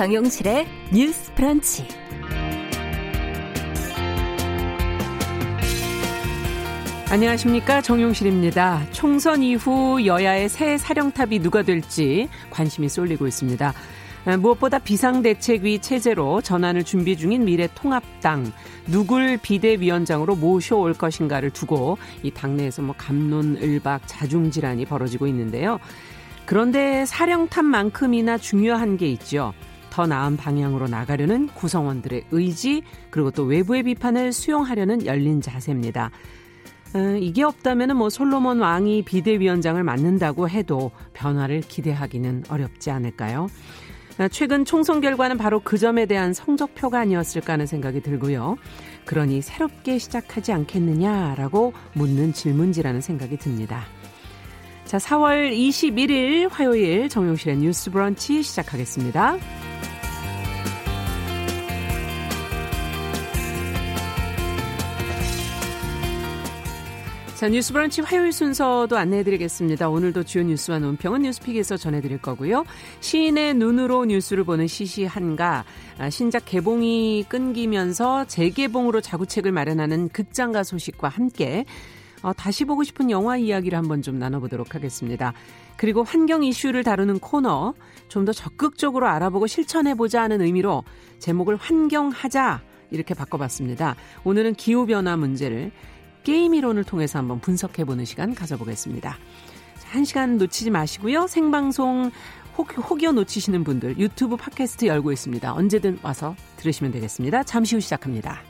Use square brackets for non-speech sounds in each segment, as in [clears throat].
정용실의 뉴스 프런치. 안녕하십니까. 정용실입니다. 총선 이후 여야의 새 사령탑이 누가 될지 관심이 쏠리고 있습니다. 무엇보다 비상대책위 체제로 전환을 준비 중인 미래통합당 누굴 비대위원장으로 모셔올 것인가를 두고 이 당내에서 뭐 감론을박 자중질환이 벌어지고 있는데요. 그런데 사령탑만큼이나 중요한 게 있죠. 더 나은 방향으로 나가려는 구성원들의 의지 그리고 또 외부의 비판을 수용하려는 열린 자세입니다. 어, 이게 없다면 뭐 솔로몬 왕이 비대위원장을 맡는다고 해도 변화를 기대하기는 어렵지 않을까요? 어, 최근 총선 결과는 바로 그 점에 대한 성적표가 아니었을까 하는 생각이 들고요. 그러니 새롭게 시작하지 않겠느냐라고 묻는 질문지라는 생각이 듭니다. 자, 4월 21일 화요일 정용실의 뉴스 브런치 시작하겠습니다. 자, 뉴스 브런치 화요일 순서도 안내해 드리겠습니다. 오늘도 주요 뉴스와 논평은 뉴스픽에서 전해 드릴 거고요. 시인의 눈으로 뉴스를 보는 시시한가, 아, 신작 개봉이 끊기면서 재개봉으로 자구책을 마련하는 극장가 소식과 함께 어, 다시 보고 싶은 영화 이야기를 한번 좀 나눠보도록 하겠습니다. 그리고 환경 이슈를 다루는 코너, 좀 더 적극적으로 알아보고 실천해보자 하는 의미로 제목을 환경하자 이렇게 바꿔봤습니다. 오늘은 기후변화 문제를 게임 이론을 통해서 한번 분석해보는 시간 가져보겠습니다. 한 시간 놓치지 마시고요. 생방송 혹, 혹여 놓치시는 분들 유튜브 팟캐스트 열고 있습니다. 언제든 와서 들으시면 되겠습니다. 잠시 후 시작합니다.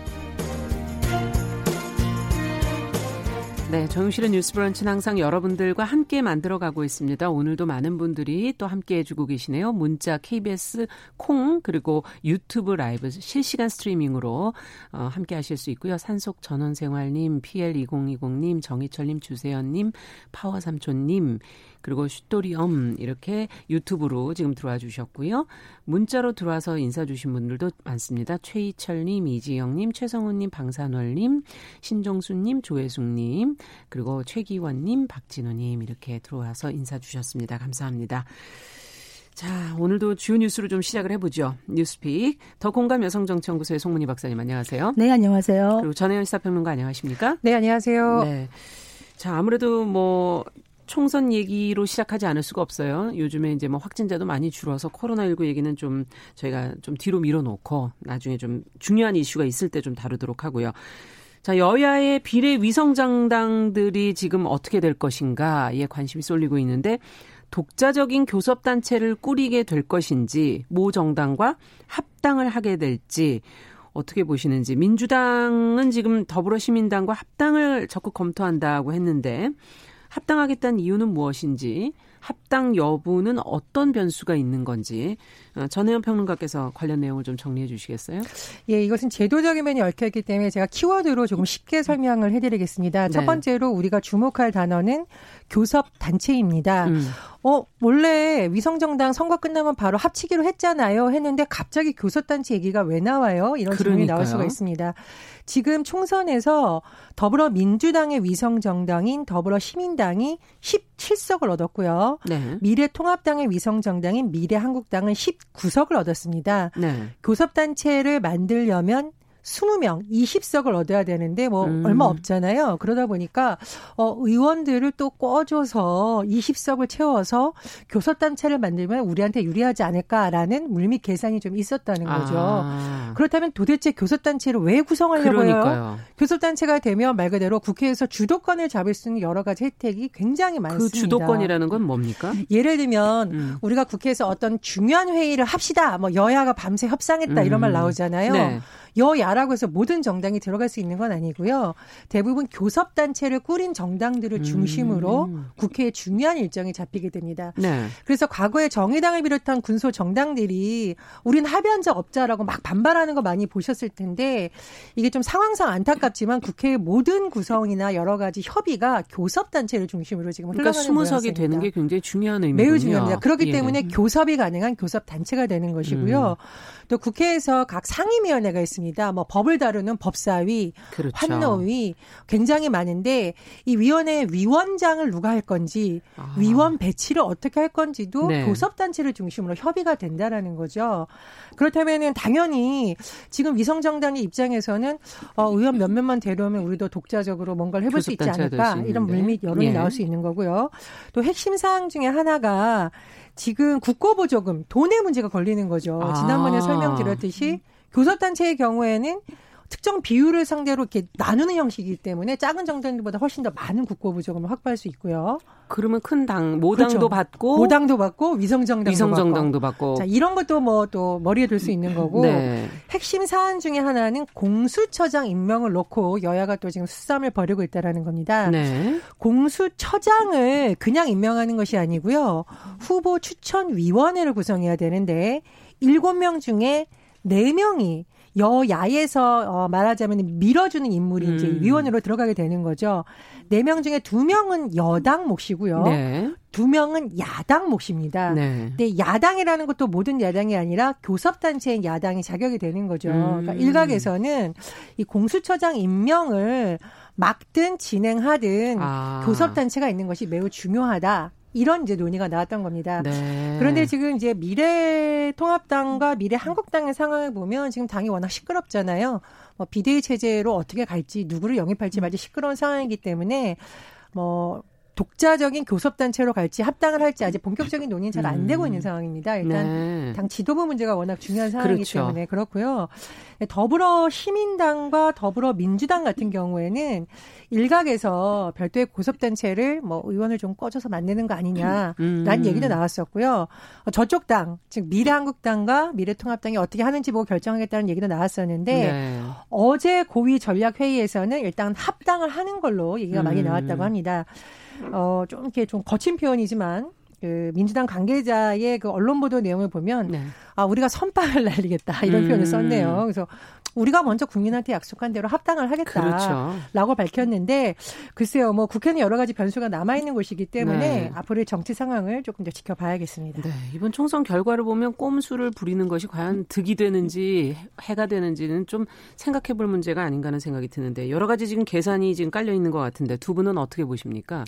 네, 정용실의 뉴스 브런치는 항상 여러분들과 함께 만들어가고 있습니다. 오늘도 많은 분들이 또 함께 해주고 계시네요. 문자, KBS, 콩, 그리고 유튜브 라이브 실시간 스트리밍으로 어, 함께 하실 수 있고요. 산속 전원생활님, PL2020님, 정희철님, 주세연님, 파워삼촌님, 그리고 슈토리엄 이렇게 유튜브로 지금 들어와 주셨고요. 문자로 들어와서 인사 주신 분들도 많습니다. 최희철님, 이지영님, 최성훈님, 방산월님, 신종수님, 조혜숙님, 그리고 최기원님, 박진호님 이렇게 들어와서 인사 주셨습니다. 감사합니다. 자, 오늘도 주요 뉴스로 좀 시작을 해보죠. 뉴스픽. 더 공감 여성정치연구소의 송문희 박사님 안녕하세요. 네, 안녕하세요. 그리고 전혜연 시사평론가 안녕하십니까? 네, 안녕하세요. 네. 자, 아무래도 뭐 총선 얘기로 시작하지 않을 수가 없어요. 요즘에 이제 뭐 확진자도 많이 줄어서 코로나19 얘기는 좀 저희가 좀 뒤로 밀어놓고 나중에 좀 중요한 이슈가 있을 때 좀 다루도록 하고요. 자, 여야의 비례 위성정당들이 지금 어떻게 될 것인가에 관심이 쏠리고 있는데 독자적인 교섭단체를 꾸리게 될 것인지 모 정당과 합당을 하게 될지 어떻게 보시는지 민주당은 지금 더불어시민당과 합당을 적극 검토한다고 했는데 합당하겠다는 이유는 무엇인지, 합당 여부는 어떤 변수가 있는 건지 어, 전혜연 평론가께서 관련 내용을 좀 정리해 주시겠어요? 예, 이것은 제도적인 면이 얽혀 있기 때문에 제가 키워드로 조금 쉽게 설명을 해드리겠습니다. 네. 첫 번째로 우리가 주목할 단어는 교섭 단체입니다. 음. 어, 원래 위성정당 선거 끝나면 바로 합치기로 했잖아요. 했는데 갑자기 교섭단체 얘기가 왜 나와요? 이런 질문이 나올 수가 있습니다. 지금 총선에서 더불어민주당의 위성정당인 더불어시민당이 17석을 얻었고요. 네. 미래통합당의 위성정당인 미래한국당은 19석을 얻었습니다. 네. 교섭단체를 만들려면 20명, 20석을 얻어야 되는데 뭐 음. 얼마 없잖아요. 그러다 보니까 어 의원들을 또 꿔줘서 20석을 채워서 교섭단체를 만들면 우리한테 유리하지 않을까라는 물밑 계산이 좀 있었다는 거죠. 아. 그렇다면 도대체 교섭단체를 왜 구성하려고요? 그러니까요. 교섭단체가 되면 말 그대로 국회에서 주도권을 잡을 수 있는 여러 가지 혜택이 굉장히 그 많습니다. 그 주도권이라는 건 뭡니까? 예를 들면 음. 우리가 국회에서 어떤 중요한 회의를 합시다. 뭐 여야가 밤새 협상했다 이런 말 음. 나오잖아요. 네. 여야라고 해서 모든 정당이 들어갈 수 있는 건 아니고요. 대부분 교섭단체를 꾸린 정당들을 중심으로 음. 국회에 중요한 일정이 잡히게 됩니다. 네. 그래서 과거에 정의당을 비롯한 군소 정당들이 우린 합의한 적 없자라고 막 반발하는 거 많이 보셨을 텐데 이게 좀 상황상 안타깝지만 국회의 모든 구성이나 여러 가지 협의가 교섭단체를 중심으로 지금 그러니까 흘러가는 그러니까 스무 석이 되는 게 굉장히 중요한 의미군요. 매우 중요합니다. 그렇기 예. 때문에 교섭이 가능한 교섭단체가 되는 것이고요. 음. 또 국회에서 각 상임위원회가 있습니다. 뭐 법을 다루는 법사위, 그렇죠. 환노위 굉장히 많은데 이 위원회 위원장을 누가 할 건지 아. 위원 배치를 어떻게 할 건지도 네. 교섭단체를 중심으로 협의가 된다라는 거죠. 그렇다면은 당연히 지금 위성정당의 입장에서는 어, 의원 몇몇만 데려오면 우리도 독자적으로 뭔가를 해볼 수 있지 않을까 이런 물밑 여론이 예. 나올 수 있는 거고요. 또 핵심 사항 중에 하나가 지금 국고보조금 돈의 문제가 걸리는 거죠. 아. 지난번에 설명드렸듯이 교섭단체의 경우에는 특정 비율을 상대로 이렇게 나누는 형식이기 때문에 작은 정당들보다 훨씬 더 많은 국고 부조금을 확보할 수 있고요. 그러면 큰 당, 모당도 그렇죠. 받고 모당도 받고 위성정당도, 위성정당도 받고. 받고. 자, 이런 것도 뭐 또 머리에 둘수 있는 거고 네. 핵심 사안 중에 하나는 공수처장 임명을 놓고 여야가 또 지금 수싸움을 벌이고 있다라는 겁니다. 네. 공수처장을 그냥 임명하는 것이 아니고요. 후보 추천 위원회를 구성해야 되는데 7명 중에 4명이 여야에서 어 말하자면 밀어주는 인물이 음. 이제 위원으로 들어가게 되는 거죠. 네 명 중에 두 명은 여당 몫이고요. 네. 두 명은 야당 몫입니다. 네. 근데 야당이라는 것도 모든 야당이 아니라 교섭단체인 야당이 자격이 되는 거죠. 음. 그러니까 일각에서는 이 공수처장 임명을 막든 진행하든 아. 교섭단체가 있는 것이 매우 중요하다. 이런 이제 논의가 나왔던 겁니다. 네. 그런데 지금 이제 미래 통합당과 미래 한국당의 상황을 보면 지금 당이 워낙 시끄럽잖아요. 뭐 비대위 체제로 어떻게 갈지 누구를 영입할지 말지 시끄러운 상황이기 때문에 뭐 독자적인 교섭단체로 갈지 합당을 할지 아직 본격적인 논의는 잘 안 되고 있는 음. 상황입니다. 일단 네. 당 지도부 문제가 워낙 중요한 상황이기 그렇죠. 때문에 그렇고요. 더불어 시민당과 더불어 민주당 같은 경우에는 일각에서 별도의 고섭단체를 뭐 의원을 좀 꺼져서 만드는 거 아니냐라는 음. 얘기도 나왔었고요. 저쪽 당, 즉 미래한국당과 미래통합당이 어떻게 하는지 보고 결정하겠다는 얘기도 나왔었는데 네. 어제 고위 전략회의에서는 일단 합당을 하는 걸로 얘기가 많이 음. 나왔다고 합니다. 어, 좀 이렇게 좀 거친 표현이지만 그 민주당 관계자의 그 언론 보도 내용을 보면 네. 아 우리가 선빵을 [laughs] 날리겠다 이런 음. 표현을 썼네요. 그래서 우리가 먼저 국민한테 약속한 대로 합당을 하겠다라고 그렇죠. 밝혔는데 글쎄요 뭐 국회는 여러 가지 변수가 남아 있는 곳이기 때문에 네. 앞으로의 정치 상황을 조금 더 지켜봐야겠습니다. 네. 이번 총선 결과를 보면 꼼수를 부리는 것이 과연 득이 되는지 해가 되는지는 좀 생각해 볼 문제가 아닌가 하는 생각이 드는데 여러 가지 지금 계산이 지금 깔려 있는 것 같은데 두 분은 어떻게 보십니까?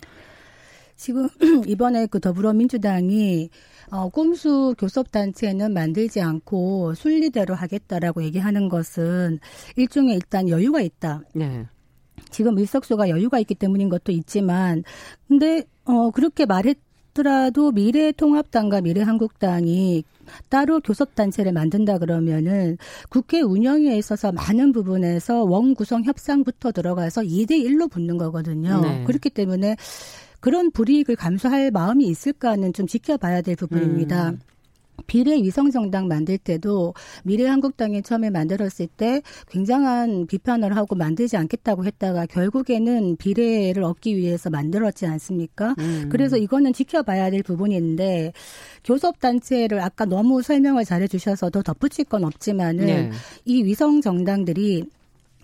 지금 [clears throat] 이번에 그 더불어민주당이 어, 꼼수 교섭단체는 만들지 않고 순리대로 하겠다라고 얘기하는 것은 일종의 일단 여유가 있다. 네. 지금 일석수가 여유가 있기 때문인 것도 있지만, 근데, 어, 그렇게 말했더라도 미래통합당과 미래한국당이 따로 교섭단체를 만든다 그러면은 국회 운영에 있어서 많은 부분에서 원구성 협상부터 들어가서 2대1로 붙는 거거든요. 네. 그렇기 때문에 그런 불이익을 감수할 마음이 있을까는 좀 지켜봐야 될 부분입니다. 음. 비례 위성 정당 만들 때도 미래한국당이 처음에 만들었을 때 굉장한 비판을 하고 만들지 않겠다고 했다가 결국에는 비례를 얻기 위해서 만들었지 않습니까? 음. 그래서 이거는 지켜봐야 될 부분인데 교섭 단체를 아까 너무 설명을 잘해 주셔서 더 덧붙일 건 없지만은 네. 이 위성 정당들이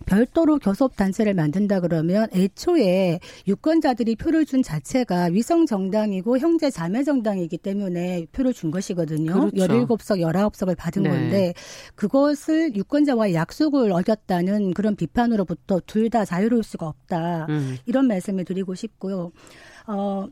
별도로 교섭 단체를 만든다 그러면 애초에 유권자들이 표를 준 자체가 위성 정당이고 형제 자매 정당이기 때문에 표를 준 것이거든요. 그렇죠. 17석, 19석을 받은 네. 건데 그것을 유권자와의 약속을 어겼다는 그런 비판으로부터 둘 다 자유로울 수가 없다. 음. 이런 말씀을 드리고 싶고요. 어,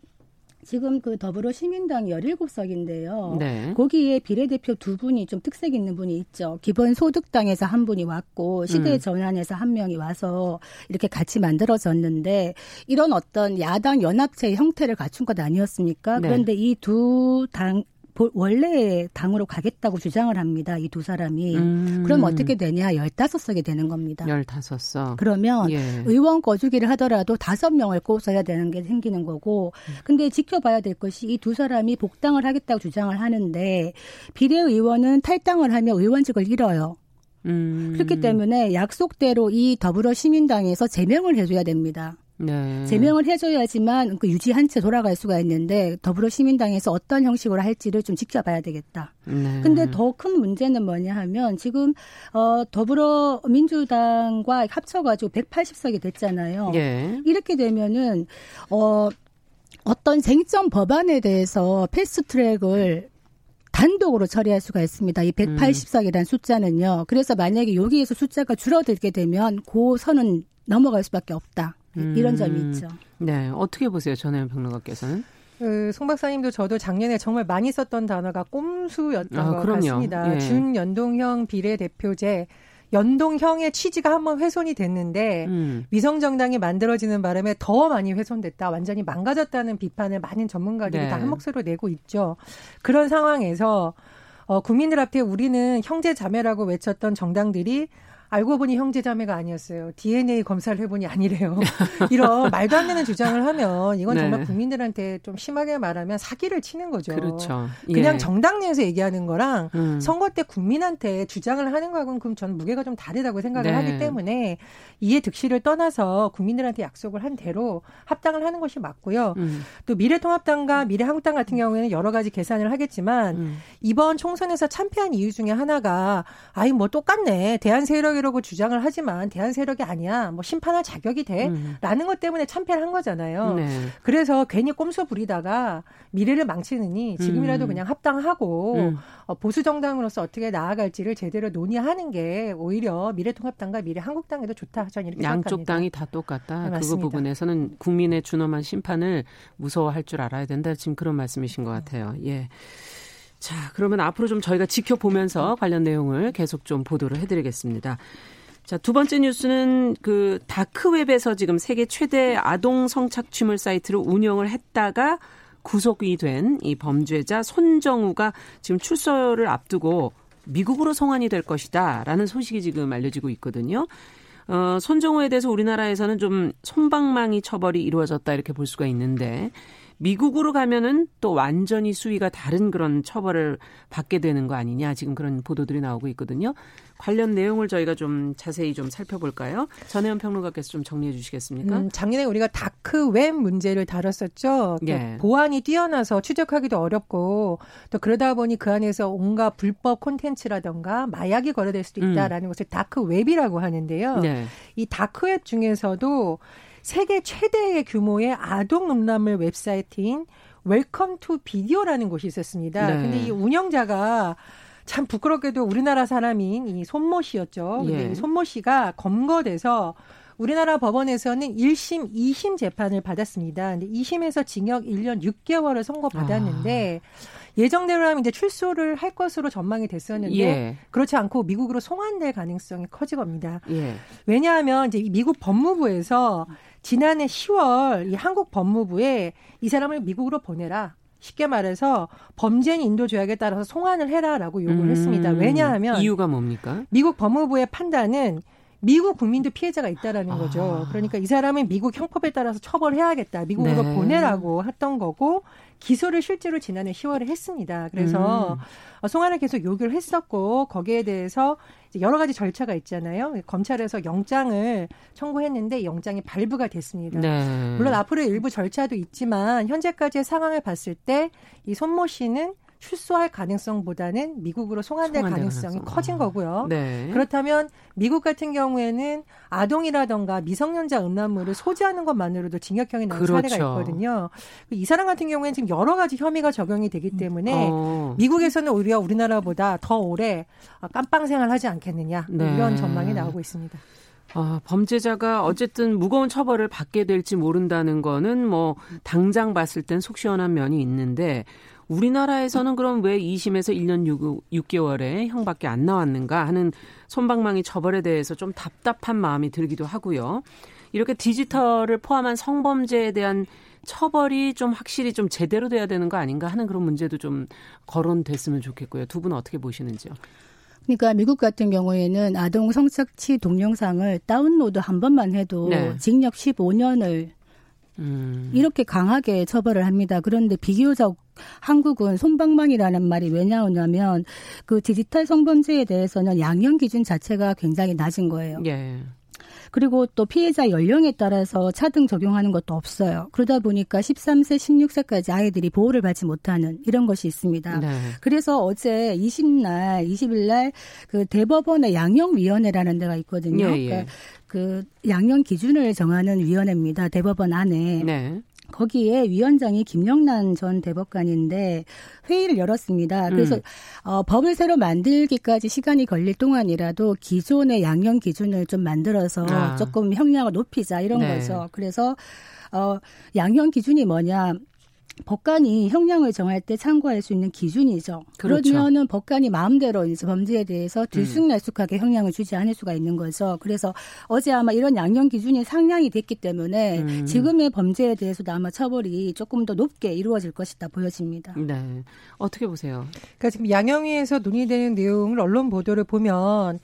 지금 그 더불어 시민당 17석인데요. 네. 거기에 비례대표 두 분이 좀 특색 있는 분이 있죠. 기본 소득당에서 한 분이 왔고 시대 음. 전환에서 한 명이 와서 이렇게 같이 만들어졌는데 이런 어떤 야당 연합체의 형태를 갖춘 것 아니었습니까? 네. 그런데 이 두 당 원래 당으로 가겠다고 주장을 합니다. 이 두 사람이. 음. 그럼 어떻게 되냐? 15석이 되는 겁니다. 15석. 그러면 예. 의원 거주기를 하더라도 5명을 꼽아야 되는 게 생기는 거고. 근데 지켜봐야 될 것이 이 두 사람이 복당을 하겠다고 주장을 하는데 비례의원은 탈당을 하면 의원직을 잃어요. 음. 그렇기 때문에 약속대로 이 더불어 시민당에서 제명을 해줘야 됩니다. 네. 제명을 해줘야지만 그 유지한 채 돌아갈 수가 있는데 더불어시민당에서 어떤 형식으로 할지를 좀 지켜봐야 되겠다. 네. 근데 더 큰 문제는 뭐냐 하면 지금 어 더불어민주당과 합쳐가지고 180석이 됐잖아요. 네. 이렇게 되면은 어 어떤 쟁점 법안에 대해서 패스트트랙을 단독으로 처리할 수가 있습니다. 이 180석이라는 음. 숫자는요. 그래서 만약에 여기에서 숫자가 줄어들게 되면 고 선은 넘어갈 수밖에 없다. 음. 이런 점이 있죠. 네, 어떻게 보세요, 전혜연 평론가께서는? 그, 송 박사님도 저도 작년에 정말 많이 썼던 단어가 꼼수였던 아, 것 그럼요. 같습니다. 예. 준연동형 비례대표제 연동형의 취지가 한번 훼손이 됐는데 음. 위성 정당이 만들어지는 바람에 더 많이 훼손됐다, 완전히 망가졌다는 비판을 많은 전문가들이 네. 다한 목소리로 내고 있죠. 그런 상황에서 어, 국민들 앞에 우리는 형제 자매라고 외쳤던 정당들이 알고 보니 형제자매가 아니었어요. DNA 검사를 해보니 아니래요. [laughs] 이런 말도 안 되는 주장을 하면 이건 네. 정말 국민들한테 좀 심하게 말하면 사기를 치는 거죠. 그렇죠. 그냥 예. 정당 내에서 얘기하는 거랑 음. 선거 때 국민한테 주장을 하는 거하고는 그럼 저는 무게가 좀 다르다고 생각을 네. 하기 때문에 이해 득실을 떠나서 국민들한테 약속을 한 대로 합당을 하는 것이 맞고요. 음. 또 미래통합당과 미래한국당 같은 경우에는 여러 가지 계산을 하겠지만 음. 이번 총선에서 참패한 이유 중에 하나가 아이 뭐 똑같네 대한 세력 세력이라고 주장을 하지만 대한 세력이 아니야. 뭐 심판할 자격이 돼. 음. 라는 것 때문에 참패를 한 거잖아요. 네. 그래서 괜히 꼼수 부리다가 미래를 망치느니 지금이라도 음. 그냥 합당하고 음. 어, 보수 정당으로서 어떻게 나아갈지를 제대로 논의하는 게 오히려 미래통합당과 미래한국당에도 좋다. 저는 이렇게 양쪽 생각합니다. 당이 다 똑같다. 네, 그 부분에서는 국민의 준엄한 심판을 무서워할 줄 알아야 된다. 지금 그런 말씀이신 것 같아요. 예. 자, 그러면 앞으로 좀 저희가 지켜보면서 관련 내용을 계속 좀 보도를 해드리겠습니다. 자, 두 번째 뉴스는 그 다크웹에서 지금 세계 최대 아동 성착취물 사이트를 운영을 했다가 구속이 된 이 범죄자 손정우가 지금 출소를 앞두고 미국으로 송환이 될 것이다라는 소식이 지금 알려지고 있거든요. 어, 손정우에 대해서 우리나라에서는 좀 손방망이 처벌이 이루어졌다 이렇게 볼 수가 있는데 미국으로 가면은 또 완전히 수위가 다른 그런 처벌을 받게 되는 거 아니냐 지금 그런 보도들이 나오고 있거든요. 관련 내용을 저희가 좀 자세히 좀 살펴볼까요? 전혜연 평론가께서 좀 정리해 주시겠습니까? 음, 작년에 우리가 dark web 문제를 다뤘었죠. 예. 보안이 뛰어나서 추적하기도 어렵고 또 그러다 보니 그 안에서 온갖 불법 콘텐츠라던가 마약이 거래될 수도 음. 있다라는 음. 것을 dark web이라고 하는데요. 네. 이 dark web 중에서도 세계 최대의 규모의 아동 음란물 웹사이트인 Welcome to Video라는 곳이 있었습니다. 네. 근데 이 운영자가 참 부끄럽게도 우리나라 사람인 이 손모 씨였죠. 근데 예. 손모 씨가 검거돼서 우리나라 법원에서는 1심, 2심 재판을 받았습니다. 근데 2심에서 징역 1년 6개월을 선고받았는데 아. 예정대로라면 이제 출소를 할 것으로 전망이 됐었는데 예. 그렇지 않고 미국으로 송환될 가능성이 커지겁니다. 예. 왜냐하면 이제 미국 법무부에서 지난해 10월 이 한국 법무부에 이 사람을 미국으로 보내라. 쉽게 말해서 범죄인 인도 조약에 따라서 송환을 해라라고 요구를 음, 했습니다. 왜냐하면 이유가 뭡니까? 미국 법무부의 판단은 미국 국민도 피해자가 있다라는 아. 거죠. 그러니까 이 사람은 미국 형법에 따라서 처벌해야겠다. 미국으로 네. 보내라고 했던 거고 기소를 실제로 지난해 10월에 했습니다. 그래서 음. 어, 송환을 계속 요구를 했었고 거기에 대해서 여러 가지 절차가 있잖아요. 검찰에서 영장을 청구했는데 영장이 발부가 됐습니다. 네. 물론 앞으로 일부 절차도 있지만 현재까지의 상황을 봤을 때 이 손모 씨는 출소할 가능성보다는 미국으로 송환될 가능성이 가능성. 커진 거고요. 네. 그렇다면 미국 같은 경우에는 아동이라던가 미성년자 음란물을 소지하는 것만으로도 징역형이 나온 그렇죠. 사례가 있거든요. 이 사람 같은 경우에는 지금 여러 가지 혐의가 적용이 되기 때문에 어. 미국에서는 오히려 우리나라보다 더 오래 깜빵 생활하지 않겠느냐 네. 이런 전망이 나오고 있습니다. 아, 범죄자가 어쨌든 무거운 처벌을 받게 될지 모른다는 거는 뭐 당장 봤을 땐 속 시원한 면이 있는데 우리나라에서는 그럼 왜 2심에서 1년 6, 6개월의 형밖에 안 나왔는가 하는 손방망이 처벌에 대해서 좀 답답한 마음이 들기도 하고요. 이렇게 디지털을 포함한 성범죄에 대한 처벌이 좀 확실히 좀 제대로 돼야 되는 거 아닌가 하는 그런 문제도 좀 거론됐으면 좋겠고요. 두 분은 어떻게 보시는지요? 그러니까 미국 같은 경우에는 아동 성착취 동영상을 다운로드 한 번만 해도 네. 징역 15년을 음. 이렇게 강하게 처벌을 합니다. 그런데 비교적 한국은 손방망이라는 말이 왜 나오냐면 그 디지털 성범죄에 대해서는 양형 기준 자체가 굉장히 낮은 거예요. 예. 그리고 또 피해자 연령에 따라서 차등 적용하는 것도 없어요. 그러다 보니까 13세, 16세까지 아이들이 보호를 받지 못하는 이런 것이 있습니다. 네. 그래서 어제 20날, 20일 날 그 대법원의 양형위원회라는 데가 있거든요. 예, 예. 그러니까 그 양형 기준을 정하는 위원회입니다. 대법원 안에. 네. 거기에 위원장이 김영란 전 대법관인데 회의를 열었습니다. 그래서 음. 어, 법을 새로 만들기까지 시간이 걸릴 동안이라도 기존의 양형 기준을 좀 만들어서 아. 조금 형량을 높이자 이런 네. 거죠. 그래서 어, 양형 기준이 뭐냐? 법관이 형량을 정할 때 참고할 수 있는 기준이죠. 그렇죠. 그러면은 법관이 마음대로 이제 범죄에 대해서 들쑥날쑥하게 형량을 주지 않을 수가 있는 거죠. 그래서 어제 아마 이런 양형 기준이 상향이 됐기 때문에 음. 지금의 범죄에 대해서도 아마 처벌이 조금 더 높게 이루어질 것이다 보여집니다. 네. 어떻게 보세요? 그러니까 지금 양형위에서 논의되는 내용을 언론 보도를 보면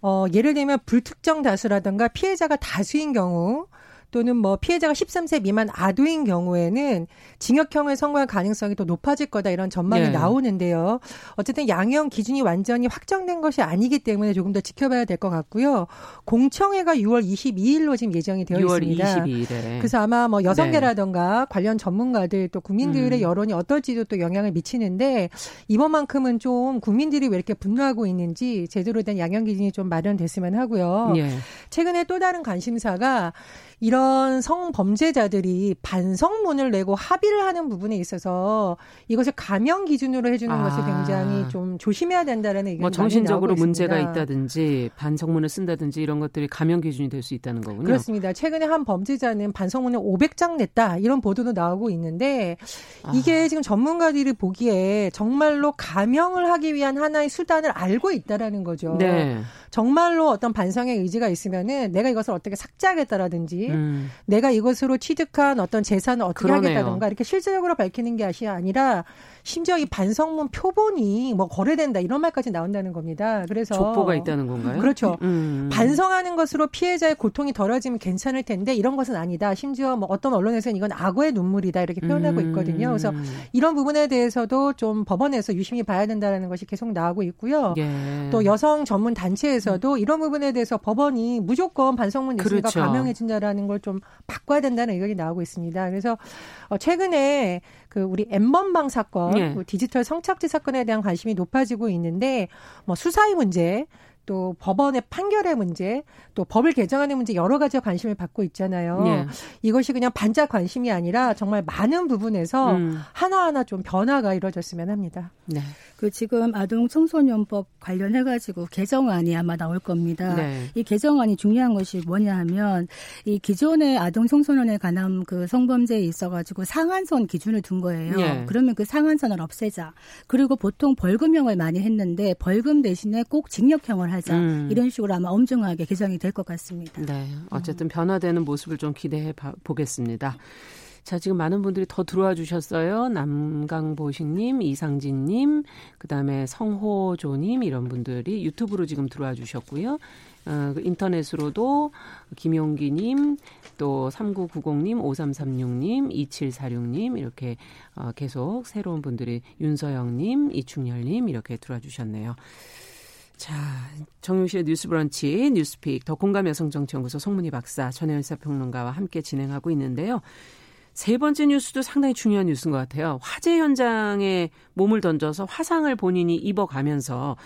어, 예를 들면 불특정 다수라든가 피해자가 다수인 경우 또는 뭐 피해자가 13세 미만 아동인 경우에는 징역형을 선고할 가능성이 더 높아질 거다 이런 전망이 네. 나오는데요. 어쨌든 양형 기준이 완전히 확정된 것이 아니기 때문에 조금 더 지켜봐야 될 것 같고요. 공청회가 6월 22일로 지금 예정이 되어 6월 있습니다. 22일에. 그래서 아마 뭐 여성계라던가 네. 관련 전문가들 또 국민들의 음. 여론이 어떨지도 또 영향을 미치는데 이번만큼은 좀 국민들이 왜 이렇게 분노하고 있는지 제대로 된 양형 기준이 좀 마련됐으면 하고요. 네. 최근에 또 다른 관심사가 이런 성범죄자들이 반성문을 내고 합의를 하는 부분에 있어서 이것을 감형 기준으로 해주는 아. 것이 굉장히 좀 조심해야 된다라는 의견이 뭐 정신적으로 문제가 있다든지 반성문을 쓴다든지 이런 것들이 감형 기준이 될 수 있다는 거군요. 그렇습니다. 최근에 한 범죄자는 반성문을 500장 냈다 이런 보도도 나오고 있는데 이게 아. 지금 전문가들이 보기에 정말로 감형을 하기 위한 하나의 수단을 알고 있다라는 거죠. 네. 정말로 어떤 반성의 의지가 있으면은 내가 이것을 어떻게 삭제하겠다라든지 음. 내가 이것으로 취득한 어떤 재산을 어떻게 그러네요. 하겠다던가 이렇게 실질적으로 밝히는 게 아니라 심지어 이 반성문 표본이 뭐 거래된다 이런 말까지 나온다는 겁니다. 그래서 족보가 있다는 건가요? 그렇죠. 음. 반성하는 것으로 피해자의 고통이 덜어지면 괜찮을 텐데 이런 것은 아니다. 심지어 뭐 어떤 언론에서는 이건 악어의 눈물이다 이렇게 표현하고 음. 있거든요. 그래서 이런 부분에 대해서도 좀 법원에서 유심히 봐야 된다는 것이 계속 나오고 있고요. 예. 또 여성 전문 단체에서 대해서도 이런 부분에 대해서 법원이 무조건 반성문 냈으니까 그렇죠. 감형해진다라는 걸 좀 바꿔야 된다는 의견이 나오고 있습니다. 그래서 어, 최근에 그 우리 엠번방 사건, 예. 그 디지털 성착취 사건에 대한 관심이 높아지고 있는데 뭐 수사의 문제, 또 법원의 판결의 문제, 또 법을 개정하는 문제 여러 가지 관심을 받고 있잖아요. 예. 이것이 그냥 반짝 관심이 아니라 정말 많은 부분에서 음. 하나하나 좀 변화가 이루어졌으면 합니다. 네. 그 지금 아동 청소년법 관련해 가지고 개정안이 아마 나올 겁니다. 네. 이 개정안이 중요한 것이 뭐냐 하면 이 기존의 아동 청소년에 관한 그 성범죄에 있어 가지고 상한선 기준을 둔 거예요. 네. 그러면 그 상한선을 없애자. 그리고 보통 벌금형을 많이 했는데 벌금 대신에 꼭 징역형을 하자. 음. 이런 식으로 아마 엄중하게 개정이 될 것 같습니다. 네. 어쨌든 변화되는 모습을 좀 기대해 보겠습니다. 자, 지금 많은 분들이 더 들어와 주셨어요. 남강보식님, 이상진님, 그 다음에 성호조님, 이런 분들이 유튜브로 지금 들어와 주셨고요. 어, 그 인터넷으로도 김용기님, 또 3990님, 5336님, 2746님, 이렇게 어, 계속 새로운 분들이 윤서영님, 이충열님, 이렇게 들어와 주셨네요. 자, 정용실의 뉴스 브런치, 뉴스픽, 더 공감 여성정치연구소 송문희 박사, 전혜연 사평론가와 함께 진행하고 있는데요. 세 번째 뉴스도 상당히 중요한 뉴스인 것 같아요. 화재 현장에 몸을 던져서 화상을 본인이 입어가면서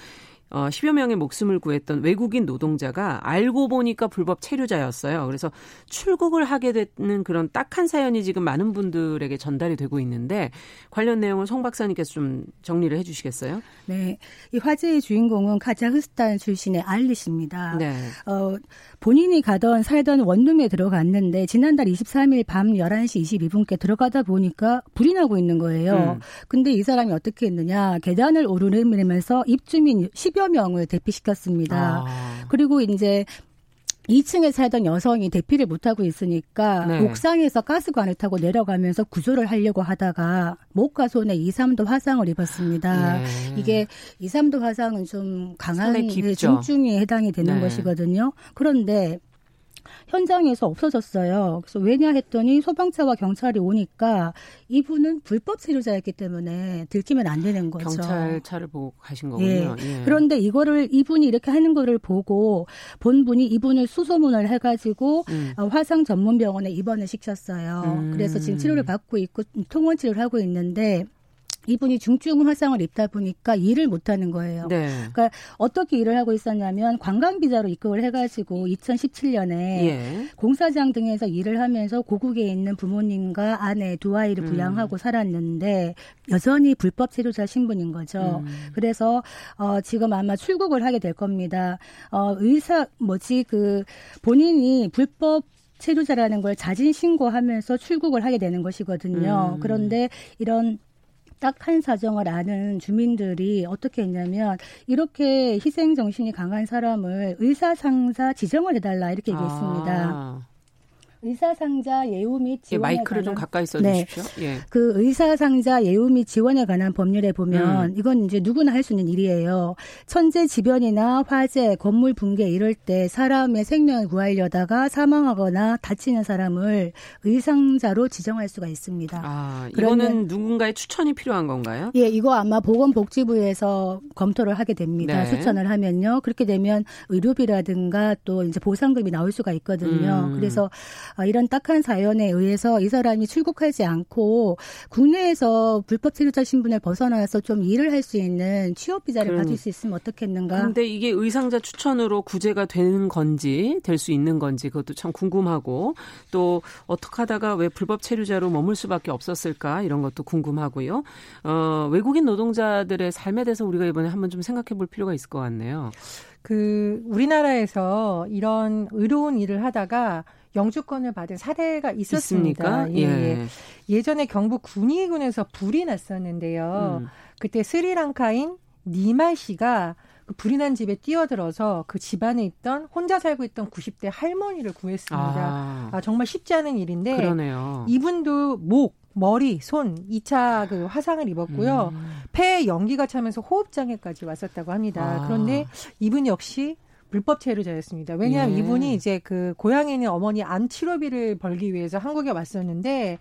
어, 10여 명의 목숨을 구했던 외국인 노동자가 알고 보니까 불법 체류자였어요. 그래서 출국을 하게 되는 그런 딱한 사연이 지금 많은 분들에게 전달이 되고 있는데 관련 내용을 송 박사님께서 좀 정리를 해 주시겠어요? 네. 이 화재의 주인공은 카자흐스탄 출신의 알리 씨입니다. 네. 어, 본인이 가던 살던 원룸에 들어갔는데 지난달 23일 밤 11시 22분께 들어가다 보니까 불이 나고 있는 거예요. 음. 근데 이 사람이 어떻게 했느냐. 계단을 오르내리면서 입주민 10여 10여 명을 대피시켰습니다. 아. 그리고 이제 2층에 살던 여성이 대피를 못하고 있으니까 네. 옥상에서 가스관을 타고 내려가면서 구조를 하려고 하다가 목과 손에 2, 3도 화상을 입었습니다. 네. 이게 2, 3도 화상은 좀 강한 중증에 해당이 되는 네. 것이거든요. 그런데 현장에서 없어졌어요. 그래서 왜냐 했더니 소방차와 경찰이 오니까 이분은 불법 체류자였기 때문에 들키면 안 되는 거죠. 경찰차를 보고 가신 거군요. 예. 예. 그런데 이거를 이분이 이렇게 하는 거를 보고 본분이 이분을 수소문을 해가지고 음. 어, 화상 전문 병원에 입원을 시켰어요. 음. 그래서 지금 치료를 받고 있고 통원 치료를 하고 있는데 이분이 중증 화상을 입다 보니까 일을 못 하는 거예요. 네. 그러니까 어떻게 일을 하고 있었냐면 관광 비자로 입국을 해 가지고 2017년에 예. 공사장 등에서 일을 하면서 고국에 있는 부모님과 아내 두 아이를 음. 부양하고 음. 살았는데 여전히 불법 체류자 신분인 거죠. 음. 그래서 어 지금 아마 출국을 하게 될 겁니다. 어 의사 뭐지 그 본인이 불법 체류자라는 걸 자진 신고하면서 출국을 하게 되는 것이거든요. 음. 그런데 이런 딱한 사정을 아는 주민들이 어떻게 했냐면 이렇게 희생 정신이 강한 사람을 의사 상사 지정을 해달라 이렇게 얘기했습니다. 아. 의사상자 예우 및 지원에 예, 마이크를 관한, 좀 가까이 써주십시오. 네, 예. 그 의사상자 예우 및 지원에 관한 법률에 보면 음. 이건 이제 누구나 할 수 있는 일이에요. 천재지변이나 화재, 건물 붕괴 이럴 때 사람의 생명을 구하려다가 사망하거나 다치는 사람을 의상자로 지정할 수가 있습니다. 아, 이거는 누군가의 추천이 필요한 건가요? 예, 이거 아마 보건복지부에서 검토를 하게 됩니다. 네. 추천을 하면요. 그렇게 되면 의료비라든가 또 이제 보상금이 나올 수가 있거든요. 음. 그래서 아, 이런 딱한 사연에 의해서 이 사람이 출국하지 않고 국내에서 불법 체류자 신분을 벗어나서 좀 일을 할 수 있는 취업 비자를 그럼, 가질 수 있으면 어떻겠는가? 근데 이게 의상자 추천으로 구제가 되는 건지 될 수 있는 건지 그것도 참 궁금하고 또 어떻게 하다가 왜 불법 체류자로 머물 수밖에 없었을까 이런 것도 궁금하고요. 어, 외국인 노동자들의 삶에 대해서 우리가 이번에 한번 좀 생각해 볼 필요가 있을 것 같네요. 그 우리나라에서 이런 의로운 일을 하다가 영주권을 받은 사례가 있었습니다. 예, 예. 예 전에 경북 군위군에서 불이 났었는데요. 음. 그때 스리랑카인 니말 씨가 그 불이 난 집에 뛰어들어서 그 집안에 있던 혼자 살고 있던 90대 할머니를 구했습니다. 아, 아 정말 쉽지 않은 일인데 그러네요. 이분도 목, 머리, 손 2차 그 화상을 입었고요. 음. 폐에 연기가 차면서 호흡 장애까지 왔었다고 합니다. 아. 그런데 이분 역시 불법 체류자였습니다. 왜냐하면 예. 이분이 이제 그 고향에 있는 어머니 암 치료비를 벌기 위해서 한국에 왔었는데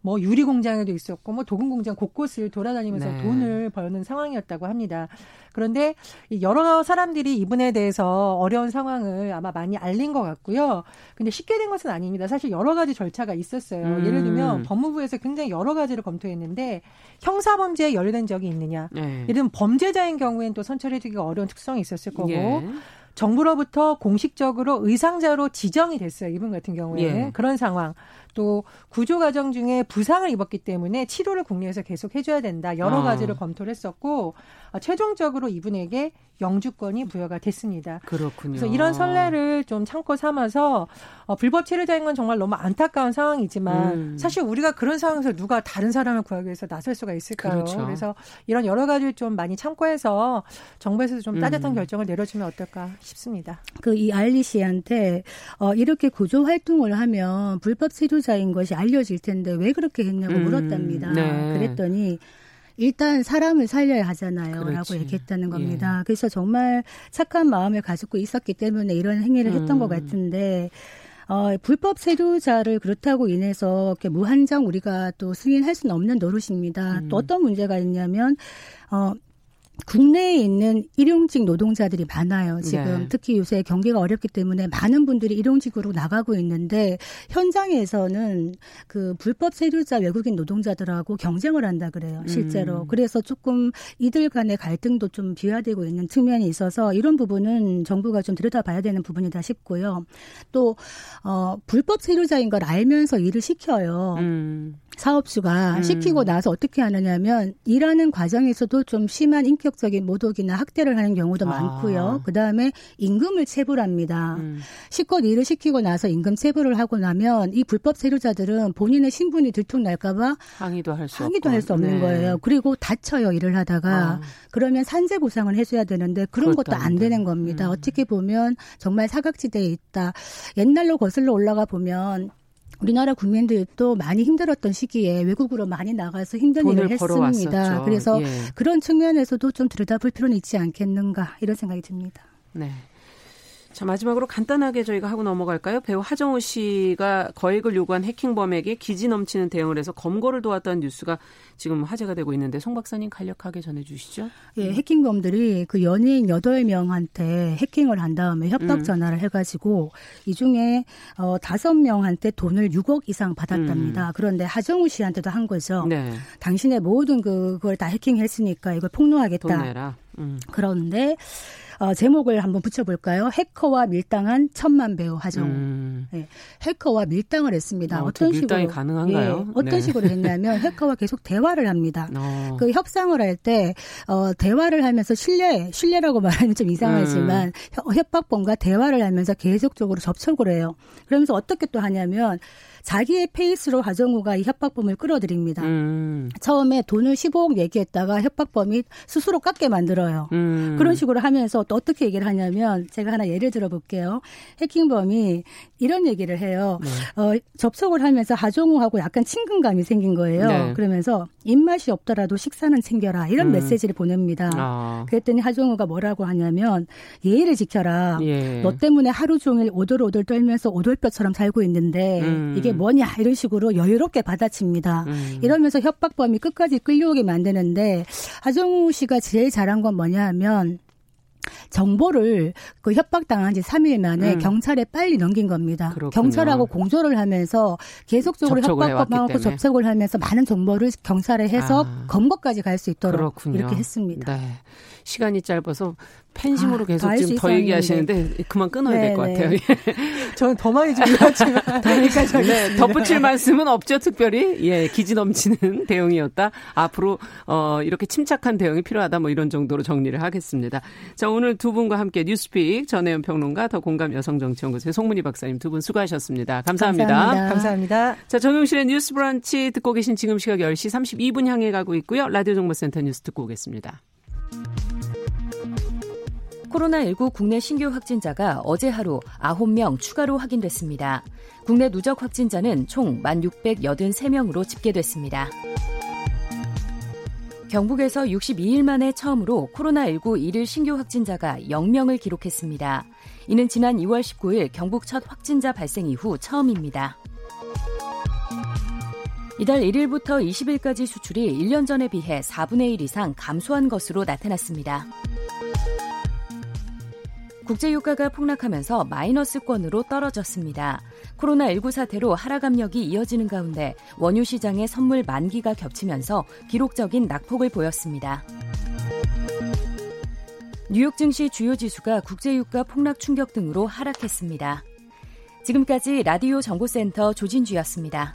뭐 유리 공장에도 있었고 뭐 도금 공장 곳곳을 돌아다니면서 네. 돈을 버는 상황이었다고 합니다. 그런데 여러 사람들이 이분에 대해서 어려운 상황을 아마 많이 알린 것 같고요. 근데 쉽게 된 것은 아닙니다. 사실 여러 가지 절차가 있었어요. 음. 예를 들면 법무부에서 굉장히 여러 가지를 검토했는데 형사 범죄에 연루된 적이 있느냐. 네. 예를 들면 범죄자인 경우에는 또 선처해주기가 어려운 특성이 있었을 거고 예. 정부로부터 공식적으로 의상자로 지정이 됐어요. 이분 같은 경우에 예. 그런 상황. 또 구조 과정 중에 부상을 입었기 때문에 치료를 국내에서 계속 해줘야 된다. 여러 아. 가지를 검토를 했었고 아, 최종적으로 이분에게 영주권이 부여가 됐습니다. 그렇군요. 그래서 이런 선례를 좀 참고 삼아서 어, 불법 체류자인 건 정말 너무 안타까운 상황이지만 음. 사실 우리가 그런 상황에서 누가 다른 사람을 구하기 위해서 나설 수가 있을까요? 그렇죠. 그래서 이런 여러 가지를 좀 많이 참고해서 정부에서 좀 따뜻한 음. 결정을 내려주면 어떨까 싶습니다. 그 이 알리 씨한테 어, 이렇게 구조 활동을 하면 불법 체류자 인 것이 알려질 텐데 왜 그렇게 했냐고 음. 물었답니다. 네. 그랬더니 일단 사람을 살려야 하잖아요. 그렇지. 라고 얘기했다는 겁니다. 예. 그래서 정말 착한 마음을 가지고 있었기 때문에 이런 행위를 했던 음. 것 같은데, 어, 불법 세류자를 그렇다고 인해서 이렇게 무한정 우리가 또 승인할 수는 없는 노릇입니다. 음. 또 어떤 문제가 있냐면, 어, 국내에 있는 일용직 노동자들이 많아요. 지금 네. 특히 요새 경기가 어렵기 때문에 많은 분들이 일용직으로 나가고 있는데 현장에서는 그 불법 세류자 외국인 노동자들하고 경쟁을 한다 그래요. 실제로. 음. 그래서 조금 이들 간의 갈등도 좀 비화되고 있는 측면이 있어서 이런 부분은 정부가 좀 들여다봐야 되는 부분이다 싶고요. 또 어, 불법 세류자인 걸 알면서 일을 시켜요. 음. 사업주가 음. 시키고 나서 어떻게 하느냐면 일하는 과정에서도 좀 심한 인격적인 모독이나 학대를 하는 경우도 아. 많고요. 그 다음에 임금을 체불합니다. 음. 실컷 일을 시키고 나서 임금 체불을 하고 나면 이 불법 세류자들은 본인의 신분이 들통날까봐 항의도 할 수 항의도 할 수 없는 네. 거예요. 그리고 다쳐요 일을 하다가 아. 그러면 산재 보상을 해줘야 되는데 그런 것도 안 되는 겁니다. 음. 어떻게 보면 정말 사각지대에 있다. 옛날로 거슬러 올라가 보면 우리나라 국민들도 많이 힘들었던 시기에 외국으로 많이 나가서 힘든 일을 했습니다. 그래서 예. 그런 측면에서도 좀 들여다볼 필요는 있지 않겠는가 이런 생각이 듭니다. 네. 자, 마지막으로 간단하게 저희가 하고 넘어갈까요? 배우 하정우 씨가 거액을 요구한 해킹범에게 기지 넘치는 대응을 해서 검거를 도왔다는 뉴스가 지금 화제가 되고 있는데 송 박사님 간략하게 전해 주시죠. 예, 해킹범들이 그 연예인 8명한테 해킹을 한 다음에 협박 음. 전화를 해 가지고 이 중에 어 5명한테 돈을 6억 이상 받았답니다. 음. 그런데 하정우 씨한테도 한 거죠. 네. 당신의 모든 그, 그걸 다 해킹했으니까 이걸 폭로하겠다. 돈 내라. 음. 그런데 어, 제목을 한번 붙여볼까요? 해커와 밀당한 천만 배우 하정우. 음. 네. 해커와 밀당을 했습니다. 어, 떤 식으로 가능한가요? 예, 어떤 네. 식으로 했냐면 해커와 계속 대화를 합니다. 어. 그 협상을 할 때 어, 대화를 하면서 신뢰 신뢰라고 [laughs] 말하면 좀 이상하지만 음. 협박범과 대화를 하면서 계속적으로 접촉을 해요. 그러면서 어떻게 또 하냐면 자기의 페이스로 하정우가 이 협박범을 끌어들입니다. 음. 처음에 돈을 15억 얘기했다가 협박범이 스스로 깎게 만들어요. 음. 그런 식으로 하면서 또 어떻게 얘기를 하냐면 제가 하나 예를 들어 볼게요. 해킹범이 이런 얘기를 해요. 네. 어, 접촉을 하면서 하정우하고 약간 친근감이 생긴 거예요. 네. 그러면서 입맛이 없더라도 식사는 챙겨라 이런 음. 메시지를 보냅니다. 아. 그랬더니 하정우가 뭐라고 하냐면 예의를 지켜라. 예. 너 때문에 하루 종일 오돌오돌 떨면서 오돌뼈처럼 살고 있는데 음. 이게 뭐냐 이런 식으로 여유롭게 받아칩니다. 음. 이러면서 협박범이 끝까지 끌려오게 만드는데 하정우 씨가 제일 잘한 건 뭐냐 하면 정보를 그 협박당한 지 3일 만에 음. 경찰에 빨리 넘긴 겁니다. 그렇군요. 경찰하고 공조를 하면서 계속적으로 협박범하고 접촉을 하면서 많은 정보를 경찰에 해서 아. 검거까지 갈 수 있도록 그렇군요. 이렇게 했습니다. 네. 시간이 짧아서 팬심으로 아, 계속 지금 더 얘기하시는데 그만 끊어야 될 것 같아요. 예. 저는 더 많이 준비하지만 [laughs] 여기까지 네, 덧붙일 말씀은 없죠, 특별히. 예, 기지 넘치는 [laughs] 대응이었다. 앞으로 어, 이렇게 침착한 대응이 필요하다. 뭐 이런 정도로 정리를 하겠습니다. 자, 오늘 두 분과 함께 뉴스픽 전혜연 평론가 더 공감 여성정치연구소의 송문희 박사님 두 분 수고하셨습니다. 감사합니다. 감사합니다. 감사합니다. 자, 정용실의 뉴스 브런치 듣고 계신 지금 시각 10시 32분 향해 가고 있고요. 라디오 정보센터 뉴스 듣고 오겠습니다. 코로나19 국내 신규 확진자가 어제 하루 9명 추가로 확인됐습니다. 국내 누적 확진자는 총 1,683명으로 집계됐습니다. 경북에서 62일 만에 처음으로 코로나19 일일 신규 확진자가 0명을 기록했습니다. 이는 지난 2월 19일 경북 첫 확진자 발생 이후 처음입니다. 이달 1일부터 20일까지 수출이 1년 전에 비해 4분의 1 이상 감소한 것으로 나타났습니다. 국제유가가 폭락하면서 마이너스권으로 떨어졌습니다. 코로나19 사태로 하락 압력이 이어지는 가운데 원유 시장의 선물 만기가 겹치면서 기록적인 낙폭을 보였습니다. 뉴욕 증시 주요 지수가 국제유가 폭락 충격 등으로 하락했습니다. 지금까지 라디오 정보센터 조진주였습니다.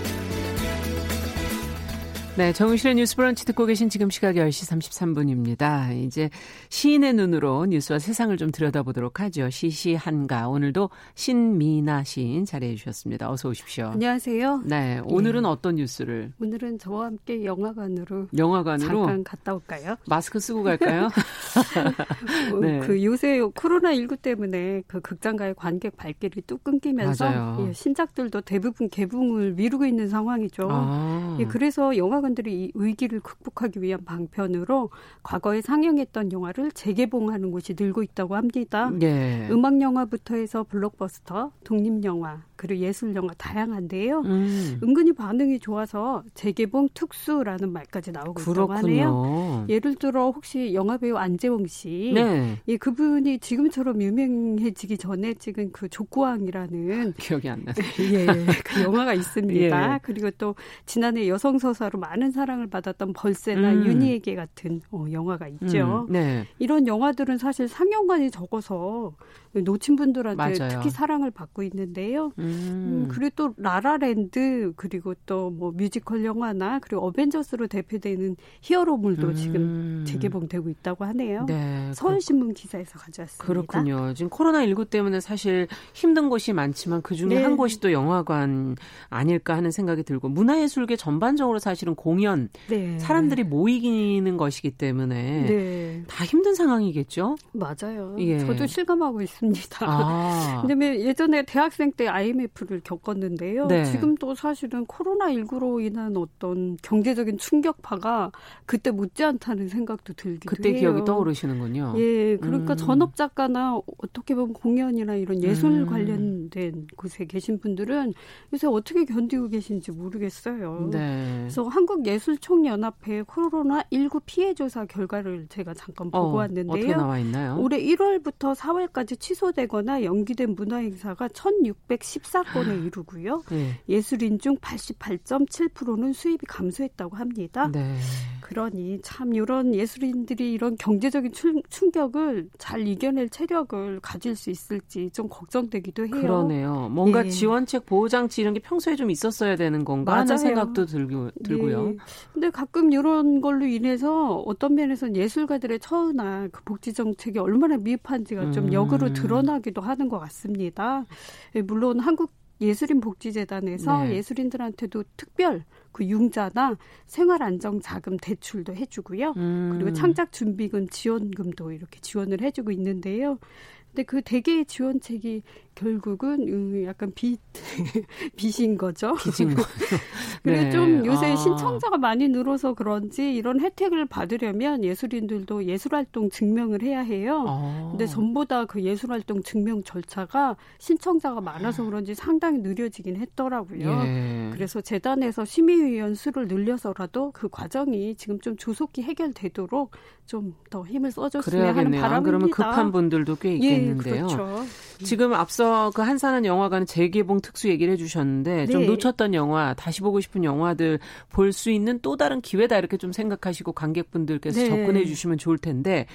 네, 정우실의 뉴스 브런치 듣고 계신 지금 시각 10시 33분입니다. 이제 시인의 눈으로 뉴스와 세상을 좀 들여다보도록 하죠. 시시한가. 오늘도 신미나 시인 자리해 주셨습니다. 어서 오십시오. 안녕하세요. 네, 오늘은 네. 어떤 뉴스를? 오늘은 저와 함께 영화관으로 영화관으로 잠깐 갔다 올까요? 마스크 쓰고 갈까요? [laughs] 네. 그 요새 코로나 19 때문에 그 극장과의 관객 발길이 뚝 끊기면서 예, 신작들도 대부분 개봉을 미루고 있는 상황이죠. 아. 예, 그래서 영화 영화관들이 이 위기를 극복하기 위한 방편으로 과거에 상영했던 영화를 재개봉하는 곳이 늘고 있다고 합니다. 예. 음악 영화부터 해서 블록버스터, 독립 영화, 그리고 예술 영화 다양한데요. 음. 은근히 반응이 좋아서 재개봉 특수라는 말까지 나오고 그렇군요. 있다고 하네요. 예를 들어 혹시 영화 배우 안재홍 씨, 네. 예, 그분이 지금처럼 유명해지기 전에 찍은 그 족구왕이라는 기억이 안 나요. [laughs] 예, 그 영화가 있습니다. [laughs] 예. 그리고 또 지난해 여성 서사로 많은 사랑을 받았던 벌새나 음. 윤희에게 같은 어, 영화가 있죠. 음. 네. 이런 영화들은 사실 상영관이 적어서 놓친 분들한테 맞아요. 특히 사랑을 받고 있는데요. 음. 음 그리고 또 라라랜드 그리고 또 뭐 뮤지컬 영화나 그리고 어벤져스로 대표되는 히어로물도 음. 지금 재개봉되고 있다고 하네요. 네. 서울신문 기사에서 가져왔습니다. 그렇군요. 지금 코로나 19 때문에 사실 힘든 곳이 많지만 그 중에 네. 한 곳이 또 영화관 아닐까 하는 생각이 들고 문화예술계 전반적으로 사실은 공연 네. 사람들이 모이기는 것이기 때문에 네. 다 힘든 상황이겠죠. 맞아요. 예. 저도 실감하고 있습니다. 아. [laughs] 왜냐면 예전에 대학생 때 IMF를 겪었는데요. 네. 지금도 사실은 코로나 19로 인한 어떤 경제적인 충격파가 그때 못지않다는 생각도 들기도 그때 해요. 기억이 떠오르시는군요. 예, 그러니까 음. 전업 작가나 어떻게 보면 공연이나 이런 예술 음. 관련된 곳에 계신 분들은 요새 어떻게 견디고 계신지 모르겠어요. 네. 그래서 한국 예술총연합회 코로나19 피해 조사 결과를 제가 잠깐 보고 어, 왔는데요. 어떻게 나와 있나요? 올해 1월부터 4월까지 취소되거나 연기된 문화행사가 1,614건에 이르고요. 네. 예술인 중 88.7%는 수입이 감소했다고 합니다. 네. 그러니 참 이런 예술인들이 이런 경제적인 충격을 잘 이겨낼 체력을 가질 수 있을지 좀 걱정되기도 해요. 그러네요. 뭔가 네. 지원책, 보호장치 이런 게 평소에 좀 있었어야 되는 건가 맞아요. 하는 생각도 들고, 들고요. 네. 근데 가끔 이런 걸로 인해서 어떤 면에서는 예술가들의 처우나 그 복지 정책이 얼마나 미흡한지가 좀 역으로 음. 드러나기도 하는 것 같습니다. 예, 물론 한국 예술인 복지재단에서 네. 예술인들한테도 특별 그 융자나 생활안정자금 대출도 해주고요. 음. 그리고 창작 준비금 지원금도 이렇게 지원을 해주고 있는데요. 근데 그 대개의 지원책이 결국은 음, 약간 빚 [laughs] 빚인 거죠. 빚인 [laughs] 거. 근데 네. 좀 요새 아. 신청자가 많이 늘어서 그런지 이런 혜택을 받으려면 예술인들도 예술활동 증명을 해야 해요. 아. 근데 전보다 그 예술활동 증명 절차가 신청자가 많아서 그런지 상당히 느려지긴 했더라고요. 예. 그래서 재단에서 심의위원 수를 늘려서라도 그 과정이 지금 좀 조속히 해결되도록 좀 더 힘을 써줬으면 하는 바람입니다. 그러면 급한 분들도 꽤 있겠는데요. 예, 그렇죠. 지금 앞서 그 한산한 영화관 재개봉 특수 얘기를 해주셨는데 좀 네. 놓쳤던 영화, 다시 보고 싶은 영화들 볼 수 있는 또 다른 기회다 이렇게 좀 생각하시고 관객분들께서 네. 접근해 주시면 좋을 텐데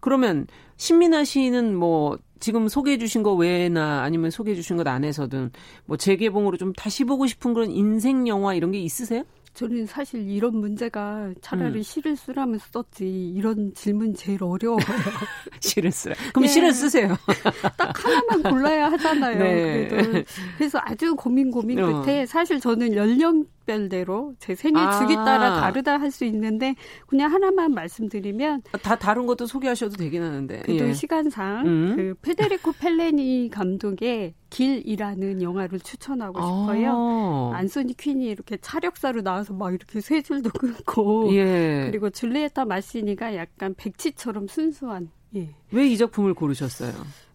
그러면 신민아 씨는 뭐 지금 소개해 주신 거 외에나 아니면 소개해 주신 것 안에서든 뭐 재개봉으로 좀 다시 보고 싶은 그런 인생 영화 이런 게 있으세요? 저는 사실 이런 문제가 차라리 음. 시를 쓰라면 썼지 이런 질문 제일 어려워요. [laughs] 시를 쓰라. 그럼 네. 시를 쓰세요. [laughs] 딱 하나만 골라야 하잖아요. 네. 그래도 그래서 아주 고민 고민 어. 끝에 어. 사실 저는 연령 별대로 제 생일 아. 주기 따라 다르다 할 수 있는데 그냥 하나만 말씀드리면 다 다른 것도 소개하셔도 되긴 하는데 그래도 예. 시간상 음. 그 페데리코 펠레니 감독의 길이라는 영화를 추천하고 아. 싶어요. 안소니 퀸이 이렇게 차력사로 나와서 막 이렇게 세 줄도 끊고 예. 그리고 줄리에타 마시니가 약간 백치처럼 순수한 예. 왜 이 작품을 고르셨어요?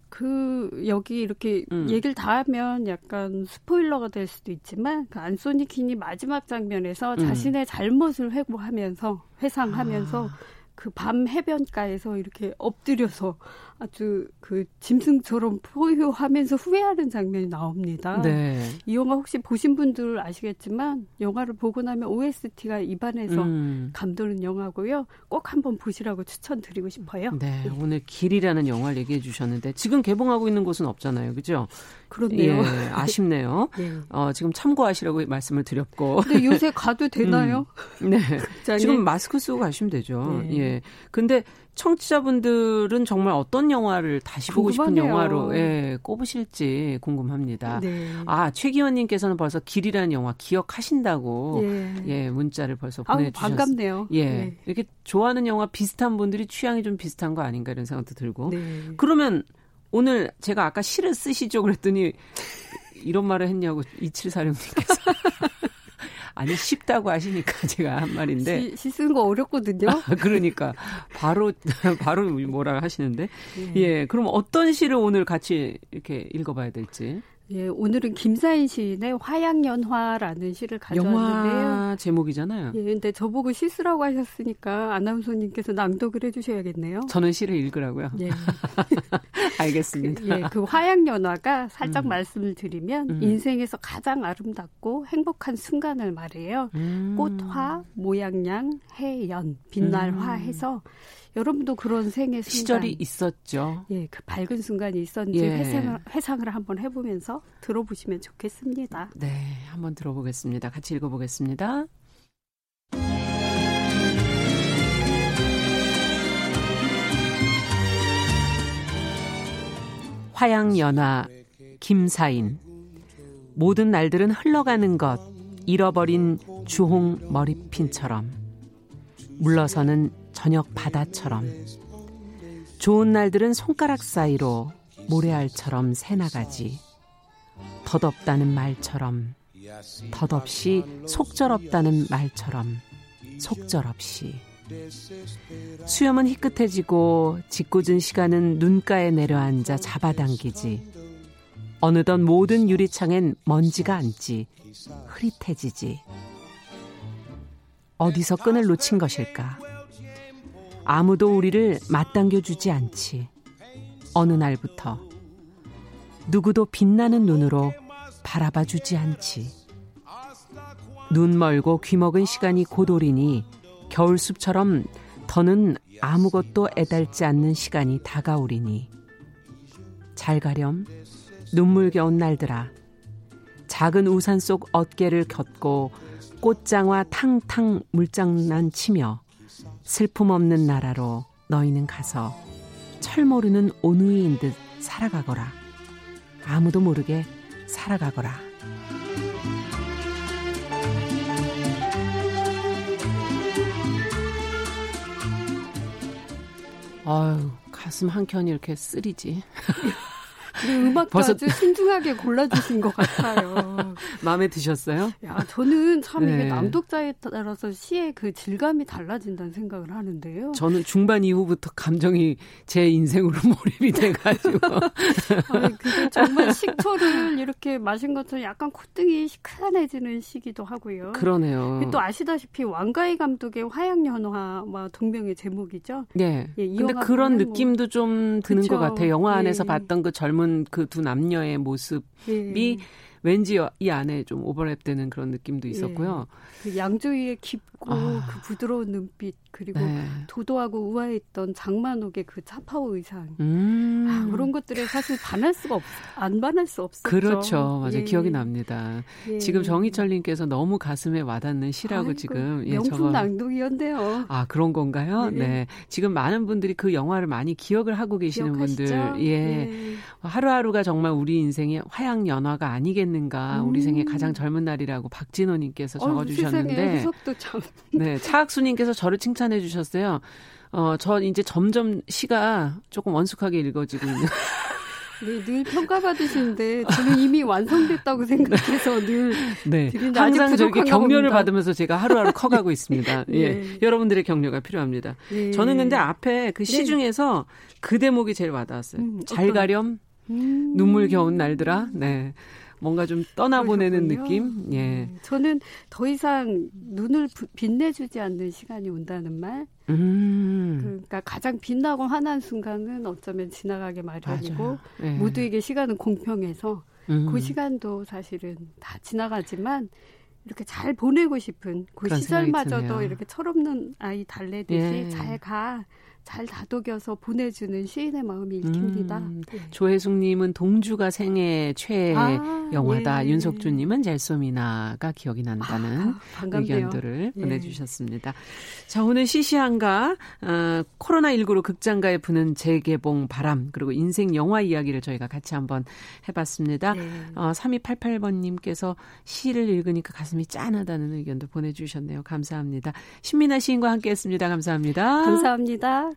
그 여기 이렇게 음. 얘기를 다 하면 약간 스포일러가 될 수도 있지만 그 안소니 킨이 마지막 장면에서 음. 자신의 잘못을 회고하면서 회상하면서 아. 그밤 해변가에서 이렇게 엎드려서 아주 그 짐승처럼 포효하면서 후회하는 장면이 나옵니다. 네. 이 영화 혹시 보신 분들 아시겠지만 영화를 보고 나면 OST가 입안에서 음. 감도는 영화고요. 꼭 한번 보시라고 추천드리고 싶어요. 네, 네. 오늘 길이라는 영화를 얘기해 주셨는데 지금 개봉하고 있는 곳은 없잖아요. 그죠? 그렇네요. 예, 아쉽네요. [laughs] 네. 어, 지금 참고하시라고 말씀을 드렸고. 근데 요새 가도 [laughs] 되나요? 음. 네. 지금 마스크 쓰고 가시면 되죠. 네. 예. 근데 청취자분들은 정말 어떤 영화를 다시 보고 싶은 영화로 예, 꼽으실지 궁금합니다. 네. 아, 최기원님께서는 벌써 길이라는 영화 기억하신다고 예, 예 문자를 벌써 보내주셨어요. 반갑네요. 예, 네. 이렇게 좋아하는 영화 비슷한 분들이 취향이 좀 비슷한 거 아닌가 이런 생각도 들고. 네. 그러면 오늘 제가 아까 시를 쓰시죠 그랬더니 이런 말을 했냐고 2746님께서. [laughs] 아니 쉽다고 하시니까 [laughs] 제가 한 말인데 시, 쓰는 거 어렵거든요. 아, 그러니까 바로 [laughs] 바로 뭐라 하시는데 예. 예. 그럼 어떤 시를 오늘 같이 이렇게 읽어봐야 될지. 예, 오늘은 김사인 시인의 화양연화라는 시를 가져왔는데요. 영화 제목이잖아요. 예, 근데 저보고 시 쓰라고 하셨으니까 아나운서님께서 낭독을 해주셔야겠네요. 저는 시를 읽으라고요. 예. [laughs] 알겠습니다. 그, 예, 그 화양연화가 살짝 음. 말씀을 드리면 음. 인생에서 가장 아름답고 행복한 순간을 말해요. 음. 꽃화, 모양양, 해연, 빛날화 음. 해서 여러분도 그런 생애 순간 시절이 있었죠. 예, 그 밝은 순간이 있었는지 예. 회상을, 회상을 한번 해보면서 들어보시면 좋겠습니다. 네, 한번 들어보겠습니다. 같이 읽어보겠습니다. 화양연화 김사인 모든 날들은 흘러가는 것 잃어버린 주홍 머리핀처럼 물러서는 저녁 바다처럼. 좋은 날들은 손가락 사이로 모래알처럼 새나가지. 덧없다는 말처럼 덧없이 속절없다는 말처럼 속절없이. 수염은 희끗해지고 짓궂은 시간은 눈가에 내려앉아 잡아당기지. 어느덧 모든 유리창엔 먼지가 앉지 흐릿해지지. 어디서 끈을 놓친 것일까 아무도 우리를 맞당겨 주지 않지. 어느 날부터 누구도 빛나는 눈으로 바라봐 주지 않지. 눈 멀고 귀 먹은 시간이 고돌이니 겨울숲처럼 더는 아무것도 애달지 않는 시간이 다가오리니 잘 가렴 눈물겨운 날들아 작은 우산 속 어깨를 걷고 꽃장화 탕탕 물장난 치며 슬픔 없는 나라로 너희는 가서 철 모르는 온누이인 듯 살아가거라. 아무도 모르게 살아가거라. 아유, 가슴 한 켠이 이렇게 쓰리지. [laughs] 음악도 벌써... 아주 신중하게 골라주신 것 같아요. [laughs] 마음에 드셨어요? 야, 저는 참 네. 이게 남독자에 따라서 시의 그 질감이 달라진다는 생각을 하는데요. 저는 중반 이후부터 감정이 제 인생으로 [laughs] 몰입이 돼가지고. [laughs] 아니, 그게 정말 식초를 이렇게 마신 것처럼 약간 콧등이 시큰해지는 시기도 하고요. 그러네요. 또 아시다시피 왕가희 감독의 화양연화와 동명의 제목이죠. 네. 예, 근데 그런 뭐 느낌도 뭐. 좀 드는 그쵸. 것 같아요. 영화 안에서 예. 봤던 그 젊은 젊은 그두 남녀의 모습이 예. 왠지 이 안에 좀 오버랩되는 그런 느낌도 있었고요. 예. 그 양조위의 깊고 아. 그 부드러운 눈빛 그리고 네. 도도하고 우아했던 장만옥의 그 차파오 의상 음. 아, 그런 것들에 사실 반할 수가 없, 안 반할 수 없었죠. 그렇죠, 맞아요. 예. 기억이 납니다. 예. 지금 정희철님께서 너무 가슴에 와닿는 시라고 아이고, 지금 예, 명품 저거... 낭독이었네요. 아 그런 건가요? 네. 네. 지금 많은 분들이 그 영화를 많이 기억을 하고 계시는 기억하시죠? 분들, 예. 예. 하루하루가 정말 우리 인생의 화양 연화가 아니겠는가, 음. 우리 생의 가장 젊은 날이라고 박진호님께서 적어주셨는데, 어, 네, 차학수님께서 저를 칭찬. 칭찬해 주셨어요. 어, 저 이제 점점 시가 조금 원숙하게 읽어지고 있는. 네, 늘 평가받으시는데 저는 이미 완성됐다고 생각해서 늘 [laughs] 네, 항상 저렇게 격려를 봅니다. 받으면서 제가 하루하루 커가고 있습니다. 예, [laughs] 예, 여러분들의 격려가 필요합니다. 예. 저는 근데 앞에 그시 네. 중에서 그 대목이 제일 와닿았어요. 음, 잘 가렴, 음. 눈물 겨운 날들아. 네. 뭔가 좀 떠나보내는 그러셨군요. 느낌? 예. 음, 저는 더 이상 눈을 빛내주지 않는 시간이 온다는 말. 음. 그러니까 가장 빛나고 환한 순간은 어쩌면 지나가게 마련이고 예. 모두에게 시간은 공평해서 음. 그 시간도 사실은 다 지나가지만 이렇게 잘 보내고 싶은 그 시절마저도 이렇게 철없는 아이 달래듯이 예. 잘 가. 잘 다독여서 보내주는 시인의 마음이 읽힙니다. 음, 네. 조혜숙님은 동주가 생애 최애 아, 영화다. 예. 윤석주님은 젤소미나가 기억이 난다는 아, 의견들을 예. 보내주셨습니다. 자 오늘 시시한가 어, 코로나 19로 극장가에 부는 재개봉 바람 그리고 인생 영화 이야기를 저희가 같이 한번 해봤습니다. 네. 어, 3288번님께서 시를 읽으니까 가슴이 짠하다는 의견도 보내주셨네요. 감사합니다. 신민아 시인과 함께했습니다. 감사합니다. 감사합니다.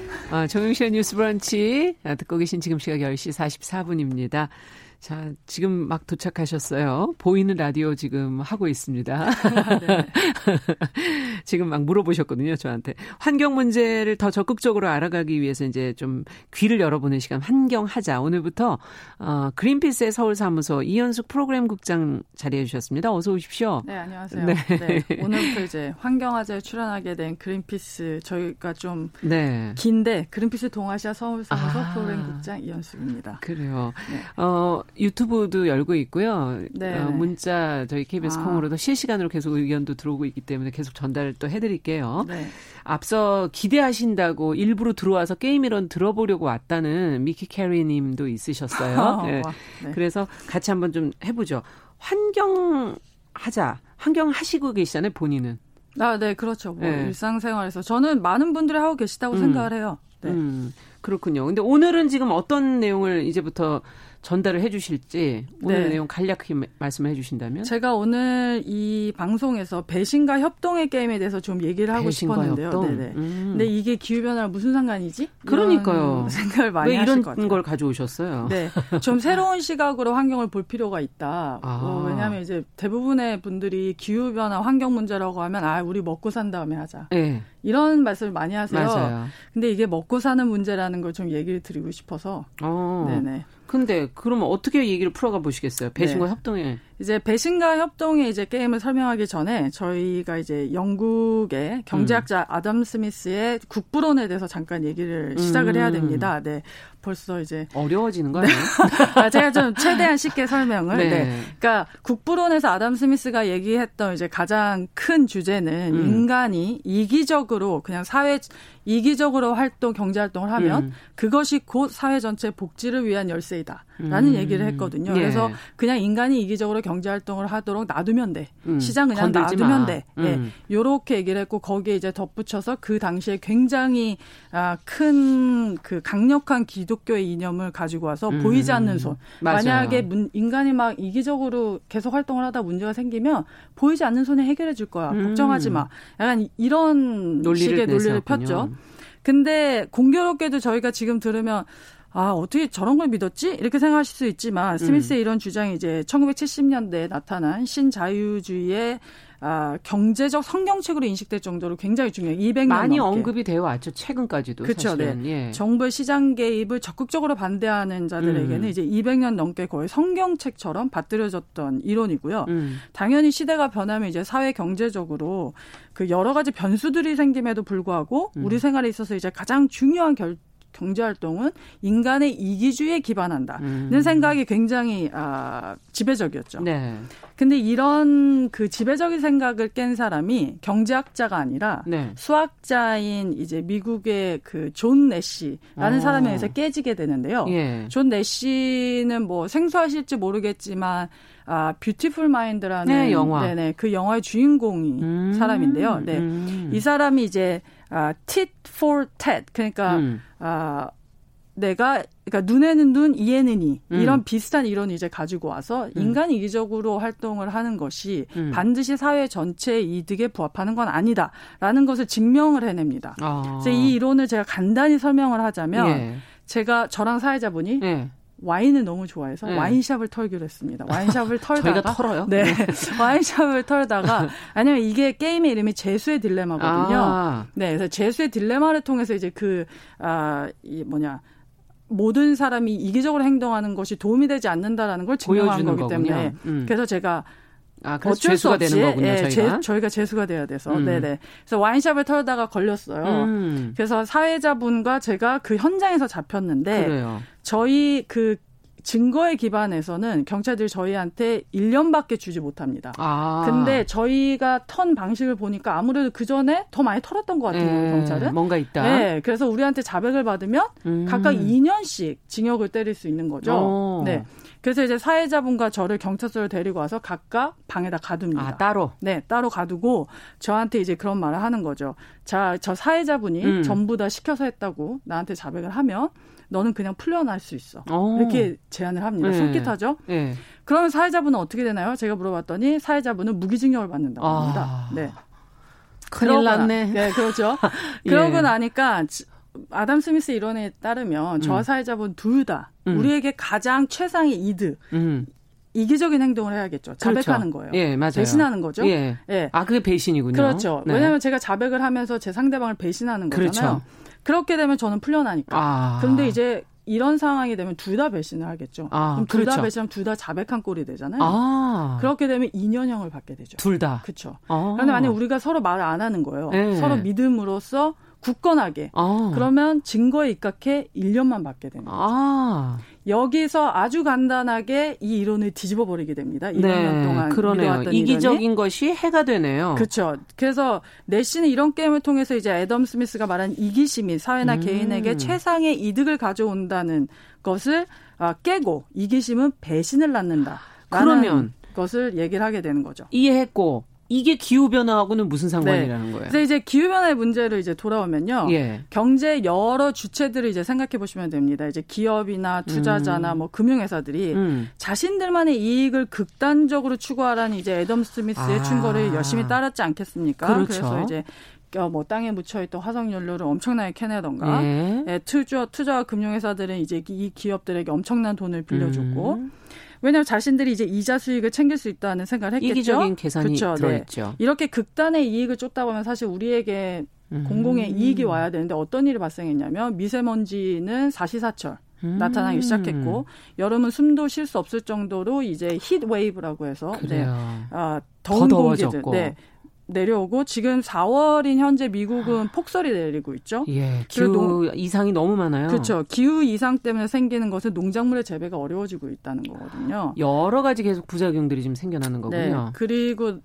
아, 정영실의 뉴스 브런치 아, 듣고 계신 지금 시각 10시 44분입니다. 자, 지금 막 도착하셨어요. 보이는 라디오 지금 하고 있습니다. [laughs] 네. 지금 막 물어보셨거든요, 저한테. 환경 문제를 더 적극적으로 알아가기 위해서 이제 좀 귀를 열어보는 시간 환경하자. 오늘부터 어, 그린피스의 서울 사무소 이현숙 프로그램 국장 자리해 주셨습니다. 어서 오십시오. 네, 안녕하세요. 네. 네 오늘부터 이제 환경화제에 출연하게 된 그린피스 저희가 좀 네. 긴데 그린피스 동아시아 서울 사무소 아, 프로그램 국장 이현숙입니다. 그래요. 네. 어, 유튜브도 열고 있고요. 네. 어, 문자 저희 KBS 아. 콩으로도 실시간으로 계속 의견도 들어오고 있기 때문에 계속 전달 을 또 해드릴게요. 네. 앞서 기대하신다고 일부러 들어와서 게임 이론 들어보려고 왔다는 미키 캐리님도 있으셨어요. [laughs] 아, 네. 네. 그래서 같이 한번 좀 해보죠. 환경 하자. 환경 하시고 계시잖아요, 본인은. 아, 네, 그렇죠. 뭐 네. 일상생활에서 저는 많은 분들이 하고 계시다고 음. 생각을 해요. 네. 음, 그렇군요. 근데 오늘은 지금 어떤 내용을 이제부터 전달을 해주실지 오늘 네. 내용 간략히 말씀해 주신다면 제가 오늘 이 방송에서 배신과 협동의 게임에 대해서 좀 얘기를 하고 싶었는데요. 네네. 음. 근데 이게 기후 변화랑 무슨 상관이지? 그러니까요. 생각을 많이 왜 이런 걸 가져오셨어요? 네, 좀 [laughs] 새로운 시각으로 환경을 볼 필요가 있다. 아. 어, 왜냐하면 이제 대부분의 분들이 기후 변화, 환경 문제라고 하면 아 우리 먹고 산 다음에 하자. 네. 이런 말씀을 많이 하세요. 맞아요. 근데 이게 먹고 사는 문제라는 걸 좀 얘기를 드리고 싶어서. 어. 네네. 근데 그러면 어떻게 얘기를 풀어가 보시겠어요? 배신과 네. 협동에. 이제 배신과 협동의 이제 게임을 설명하기 전에 저희가 이제 영국의 경제학자 음. 아담 스미스의 국부론에 대해서 잠깐 얘기를 시작을 음. 해야 됩니다. 네. 벌써 이제 어려워지는 거예요. 네. [laughs] 아, 제가 좀 최대한 쉽게 설명을. 네. 네. 그러니까 국부론에서 아담 스미스가 얘기했던 이제 가장 큰 주제는 음. 인간이 이기적으로 그냥 사회 이기적으로 활동 경제 활동을 하면 음. 그것이 곧 사회 전체 복지를 위한 열쇠이다라는 음. 얘기를 했거든요. 예. 그래서 그냥 인간이 이기적으로 경제 활동을 하도록 놔두면 돼. 음. 시장 그냥 놔두면 마. 돼. 예. 음. 요렇게 얘기를 했고 거기에 이제 덧붙여서 그 당시에 굉장히 아, 큰 그 강력한 기독교의 이념을 가지고 와서 음. 보이지 않는 손. 맞아요. 만약에 문, 인간이 막 이기적으로 계속 활동을 하다 문제가 생기면 보이지 않는 손에 해결해 줄 거야. 음. 걱정하지 마. 약간 이런 논리를 식의 논리를 폈죠. 근데 공교롭게도 저희가 지금 들으면 아, 어떻게 저런 걸 믿었지? 이렇게 생각하실 수 있지만 스미스의 음. 이런 주장이 이제 1970년대에 나타난 신자유주의의 아, 경제적 성경책으로 인식될 정도로 굉장히 중요해요. 200년 많이 넘게. 언급이 되어 왔죠. 최근까지도 그렇죠. 네. 예. 정부의 시장 개입을 적극적으로 반대하는 자들에게는 음. 이제 200년 넘게 거의 성경책처럼 받들여졌던 이론이고요. 음. 당연히 시대가 변하면 이제 사회 경제적으로 그 여러 가지 변수들이 생김에도 불구하고 음. 우리 생활에 있어서 이제 가장 중요한 결 경제 활동은 인간의 이기주의에 기반한다는 음. 생각이 굉장히 아, 지배적이었죠. 네. 근데 이런 그 지배적인 생각을 깬 사람이 경제학자가 아니라 네. 수학자인 이제 미국의 그 존 내시라는 오. 어. 사람에 의해서 깨지게 되는데요. 예. 존 내시는 뭐 생소하실지 모르겠지만 아 뷰티풀 마인드라는 네, 영화. 네네 그 영화의 주인공이 음. 사람인데요. 네. 음. 이 사람이 이제 아 tit for tat 그러니까 음. 아 내가 그러니까 눈에는 눈, 이에는 이 음. 이런 비슷한 이론을 이제 가지고 와서 음. 인간 이기적으로 활동을 하는 것이 음. 반드시 사회 전체의 이득에 부합하는 건 아니다라는 것을 증명을 해냅니다. 아. 그래서 이 이론을 제가 간단히 설명을 하자면 예. 제가 저랑 사회자분이 예. 와인을 너무 좋아해서 네. 와인샵을 털기로 했습니다. 와인샵을 [laughs] 털다가 저희가 털어요? 네. 네. [laughs] 와인샵을 털다가 아니면 이게 게임의 이름이 제수의 딜레마거든요. 아. 네. 그래서 제수의 딜레마를 통해서 이제 그 아 이 뭐냐 모든 사람이 이기적으로 행동하는 것이 도움이 되지 않는다라는 걸 증명한 거기. 때문에 음. 그래서 제가 아, 어쩔 수 없이 되는 거군요, 예, 저희가? 제, 저희가 재수가 돼야 돼서. 음. 네네. 그래서 와인샵을 털다가 걸렸어요. 음. 그래서 사회자분과 제가 그 현장에서 잡혔는데 그래요. 저희 그 증거에 기반해서는 경찰들이 저희한테 1년밖에 주지 못합니다. 아. 근데 저희가 턴 방식을 보니까 아무래도 그 전에 더 많이 털었던 것 같아요, 네, 경찰은. 뭔가 있다. 네. 그래서 우리한테 자백을 받으면 음. 각각 2년씩 징역을 때릴 수 있는 거죠. 오. 네. 그래서 이제 사회자분과 저를 경찰서로 데리고 와서 각각 방에다 가둡니다. 아, 따로? 네, 따로 가두고 저한테 이제 그런 말을 하는 거죠. 자, 저 사회자분이 음. 전부 다 시켜서 했다고 나한테 자백을 하면 너는 그냥 풀려날 수 있어. 오. 어. 이렇게 제안을 합니다. 네. 솔깃하죠? 네. 그러면 사회자분은 어떻게 되나요? 제가 물어봤더니 사회자분은 무기징역을 받는다고 아. 합니다. 아. 네. 큰일 났네. 네, 그렇죠. [laughs] 예. 그러고 나니까 아담 스미스 이론에 따르면 음. 저와 사회자분 둘다 음. 우리에게 가장 최상의 이득, 음. 이기적인 행동을 해야겠죠. 자백하는 그렇죠. 거예요. 예, 맞아요. 배신하는 거죠. 예. 예. 아, 그게 배신이군요. 그렇죠. 네. 왜냐하면 제가 자백을 하면서 제 상대방을 배신하는 거잖아요. 그렇죠. 그렇게 되면 저는 풀려나니까. 아. 그런데 이제 이런 상황이 되면 둘 다 배신을 하겠죠. 아, 그럼 둘다 그렇죠. 배신하면 둘 다 자백한 꼴이 되잖아요. 아. 그렇게 되면 2년형을 받게 되죠. 둘 다. 그렇죠. 아. 그런데 만약 우리가 서로 말을 안 하는 거예요. 네. 서로 믿음으로써 굳건하게. 아. 그러면 증거에 입각해 1년만 받게 됩니다. 아. 여기서 아주 간단하게 이 이론을 뒤집어 버리게 됩니다. 2년 네, 동안 그러네요. 이기적인 이론이. 것이 해가 되네요. 그렇죠. 그래서 내시는 이런 게임을 통해서 이제 애덤 스미스가 말한 이기심이 사회나 음. 개인에게 최상의 이득을 가져온다는 것을 아, 깨고 이기심은 배신을 낳는다. 그러면 것을 얘기를 하게 되는 거죠. 이해했고 이게 기후 변화하고는 무슨 상관이라는 네. 거예요? 그래서 이제 기후 변화의 문제로 이제 돌아오면요. 예. 경제 여러 주체들을 이제 생각해 보시면 됩니다. 이제 기업이나 투자자나 음. 뭐 금융회사들이 음. 자신들만의 이익을 극단적으로 추구하라는 이제 애덤 스미스의 아. 충고를 열심히 따랐지 않겠습니까? 그렇죠. 그래서 이제 어, 뭐 땅에 묻혀있던 화석연료를 엄청나게 캐내던가 네. 예, 투자 투자와 금융회사들은 이제 이 기업들에게 엄청난 돈을 빌려줬고 음. 왜냐하면 자신들이 이제 이자 수익을 챙길 수 있다는 생각을 했겠죠. 이기적인 계산이 그렇죠. 들어있죠. 네. 이렇게 극단의 이익을 쫓다 보면 사실 우리에게 음. 공공의 이익이 와야 되는데 어떤 일이 발생했냐면 미세먼지는 사시사철 음. 나타나기 시작했고 여름은 숨도 쉴 수 없을 정도로 이제 heat wave라고 해서 네. 그래요. 네. 아, 더운 공기들 네. 내려오고 지금 4월인 현재 미국은 폭설이 내리고 있죠. 예, 기후 농, 이상이 너무 많아요. 그렇죠. 기후 이상 때문에 생기는 것은 농작물의 재배가 어려워지고 있다는 거거든요. 여러 가지 계속 부작용들이 지금 생겨나는 거군요. 네. 그리고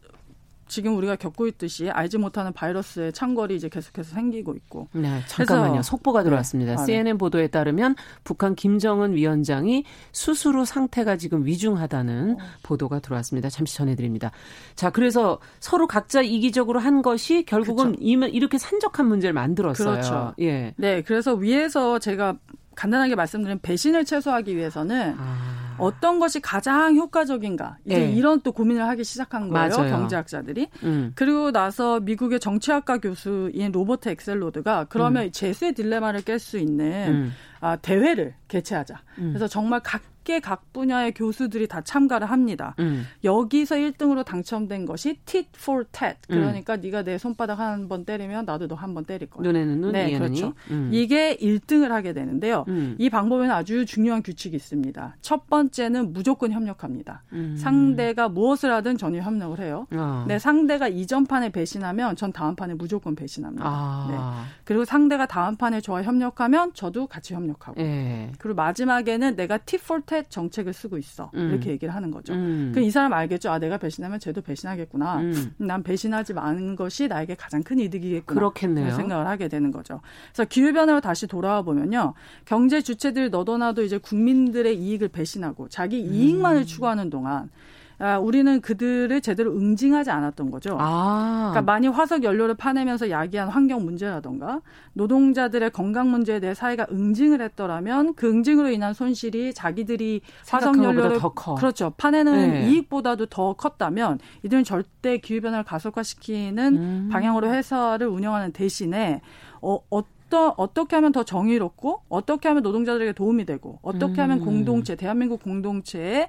지금 우리가 겪고 있듯이 알지 못하는 바이러스의 창궐이 이제 계속해서 생기고 있고. 네, 잠깐만요. 속보가 들어왔습니다. 네. 아, 네. CNN 보도에 따르면 북한 김정은 위원장이 후 상태가 지금 위중하다는 어. 보도가 들어왔습니다. 잠시 전해드립니다. 자, 그래서 서로 각자 이기적으로 한 것이 결국은 그렇죠. 이렇게 산적한 문제를 만들었어요. 그렇죠. 예. 네, 그래서 위에서 제가 간단하게 말씀드린 배신을 최소화하기 위해서는 아. 어떤 것이 가장 효과적인가 이제 네. 이런 또 고민을 하기 시작한 거예요 맞아요. 경제학자들이 음. 그리고 나서 미국의 정치학과 교수인 로버트 엑셀로드가 그러면 음. 재수의 딜레마를 깰 수 있는 음. 아, 대회를 개최하자. 음. 그래서 정말 각계 각 분야의 교수들이 다 참가를 합니다. 음. 여기서 1등으로 당첨된 것이 tit for tat. 음. 그러니까 음. 네가 내 손바닥 한 번 때리면 나도 너 한 번 때릴 거야. 눈에는 눈, 네, 그렇죠. 음. 이게 1등을 하게 되는데요. 음. 이 방법에는 아주 중요한 규칙이 있습니다. 첫 번째는 무조건 협력합니다. 상대가 무엇을 하든 전혀 협력을 해요. 아. 네, 상대가 이전 판에 배신하면 전 다음 판에 무조건 배신합니다. 아. 네. 그리고 상대가 다음 판에 저와 협력하면 저도 같이 협력 협력하고 예. 그리고 마지막에는 내가 티폴텟 정책을 쓰고 있어 음. 이렇게 얘기를 하는 거죠. 음. 그럼 이 사람 알겠죠. 아 내가 배신하면 쟤도 배신하겠구나. 음. 난 배신하지 않은 것이 나에게 가장 큰 이득이겠구나. 그렇겠네요. 생각을 하게 되는 거죠. 그래서 기후 변화로 다시 돌아와 보면요, 경제 주체들 너도나도 이제 국민들의 이익을 배신하고 자기 이익만을 음. 추구하는 동안 아, 우리는 그들을 제대로 응징하지 않았던 거죠. 아. 그러니까 많이 화석 연료를 파내면서 야기한 환경 문제라던가 노동자들의 건강 문제에 대해 사회가 응징을 했더라면 그 응징으로 인한 손실이 자기들이 화석 연료를 그렇죠 파내는 네. 이익보다도 더 컸다면 이들은 절대 기후 변화를 가속화시키는 음. 방향으로 회사를 운영하는 대신에 어, 어떤 어떻게 하면 더 정의롭고 어떻게 하면 노동자들에게 도움이 되고 어떻게 하면 음. 공동체 대한민국 공동체에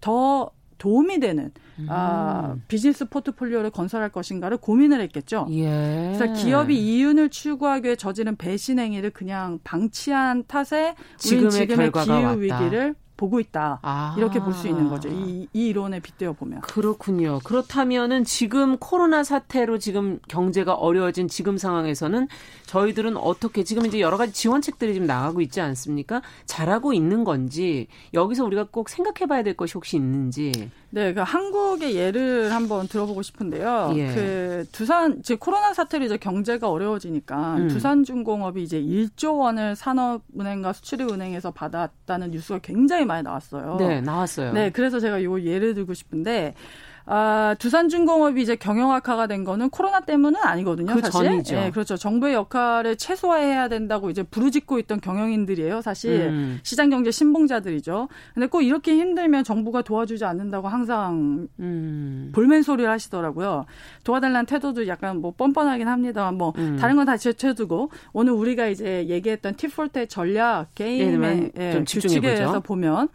더 도움이 되는 음. 아, 비즈니스 포트폴리오를 건설할 것인가를 고민을 했겠죠. 예. 그래서 기업이 이윤을 추구하기 위해 저지른 배신 행위를 그냥 방치한 탓에 우리 지금의 기후 왔다. 위기를 보고 있다. 아. 이렇게 볼 수 있는 거죠. 이, 이 이론에 빗대어 보면. 그렇군요. 그렇다면은 지금 코로나 사태로 지금 경제가 어려워진 지금 상황에서는 저희들은 어떻게 지금 이제 여러 가지 지원책들이 지금 나가고 있지 않습니까? 잘하고 있는 건지 여기서 우리가 꼭 생각해 봐야 될 것이 혹시 있는지. 네, 그 한국의 예를 한번 들어보고 싶은데요. 예. 그 두산 이제 코로나 사태로 이제 경제가 어려워지니까 음. 두산중공업이 이제 1조 원을 산업은행과 수출입은행에서 받았다는 뉴스가 굉장히 많이 나왔어요. 네, 나왔어요. 네, 그래서 제가 요 예를 들고 싶은데 아, 두산중공업이 이제 경영 악화가 된 거는 코로나 때문은 아니거든요. 그 사실. 전이죠. 예, 그렇죠. 정부의 역할을 최소화해야 된다고 이제 부르짖고 있던 경영인들이에요. 사실 음. 시장 경제 신봉자들이죠. 근데 꼭 이렇게 힘들면 정부가 도와주지 않는다고 항상 음. 볼멘 소리를 하시더라고요. 도와달라는 태도도 약간 뭐 뻔뻔하긴 합니다. 뭐 음. 다른 건 다 제쳐두고 오늘 우리가 이제 얘기했던 티폴트의 전략 게임의 예, 규칙에 대해서 보면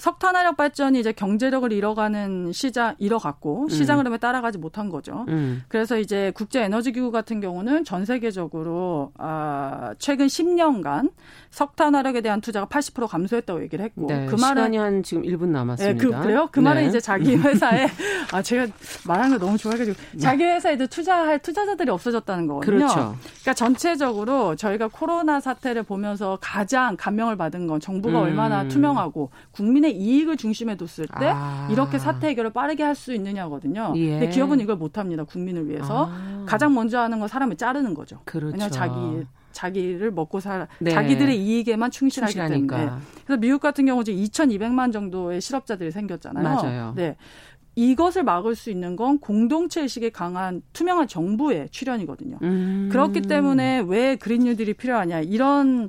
석탄화력 발전이 이제 경제력을 잃어가는 시장 잃어갔고 시장 음. 흐름에 따라가지 못한 거죠. 음. 그래서 이제 국제 에너지 기구 같은 경우는 전 세계적으로 아 최근 10년간 석탄화력에 대한 투자가 80% 감소했다고 얘기를 했고 네, 그 말은 시간이 한 지금 1분 남았습니다. 네, 그, 래요그 네. 말은 이제 자기 회사에 [laughs] 아 제가 말하는 거 너무 좋아해가지고 자기 회사에도 투자할 투자자들이 없어졌다는 거거든요. 그렇죠. 그러니까 전체적으로 저희가 코로나 사태를 보면서 가장 감명을 받은 건 정부가 음. 얼마나 투명하고 국민의 국민의 이익을 중심에 뒀을 때 아. 이렇게 사태 해결을 빠르게 할 수 있느냐거든요. 예. 근데 기업은 이걸 못 합니다. 국민을 위해서. 아. 가장 먼저 하는 건 사람을 자르는 거죠. 그렇죠. 왜냐 자기 자기를 먹고 살 네. 자기들의 이익에만 충실하기 충실하니까. 때문에. 그래서 미국 같은 경우 이제 2,200만 정도의 실업자들이 생겼잖아요. 맞아요. 네. 이것을 막을 수 있는 건 공동체 의식이 강한 투명한 정부의 출연이거든요. 음. 그렇기 때문에 왜 그린 뉴딜이 필요하냐 이런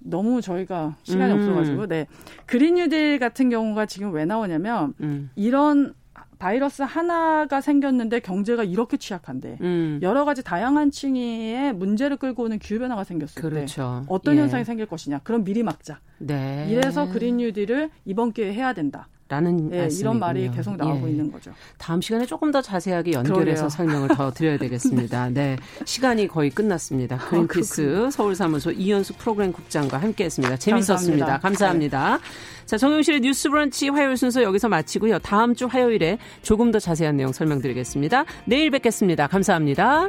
너무 저희가 시간이 음. 없어가지고 네 그린 뉴딜 같은 경우가 지금 왜 나오냐면 음. 이런 바이러스 하나가 생겼는데 경제가 이렇게 취약한데 음. 여러 가지 다양한 층의 문제를 끌고 오는 기후 변화가 생겼을 그렇죠. 때 어떤 예. 현상이 생길 것이냐 그럼 미리 막자. 네. 이래서 그린 뉴딜을 이번 기회에 해야 된다. 라는 예, 이런 말이 계속 나오고 예. 있는 거죠. 다음 시간에 조금 더 자세하게 연결해서 그러게요. 설명을 더 드려야 되겠습니다. [laughs] 네. 시간이 거의 끝났습니다. 아, 그린피스 어, 서울사무소 이현수 프로그램 국장과 함께 했습니다. 재밌었습니다. 감사합니다. 감사합니다. 네. 자, 정용실의 뉴스 브런치 화요일 순서 여기서 마치고요. 다음 주 화요일에 조금 더 자세한 내용 설명드리겠습니다. 내일 뵙겠습니다. 감사합니다.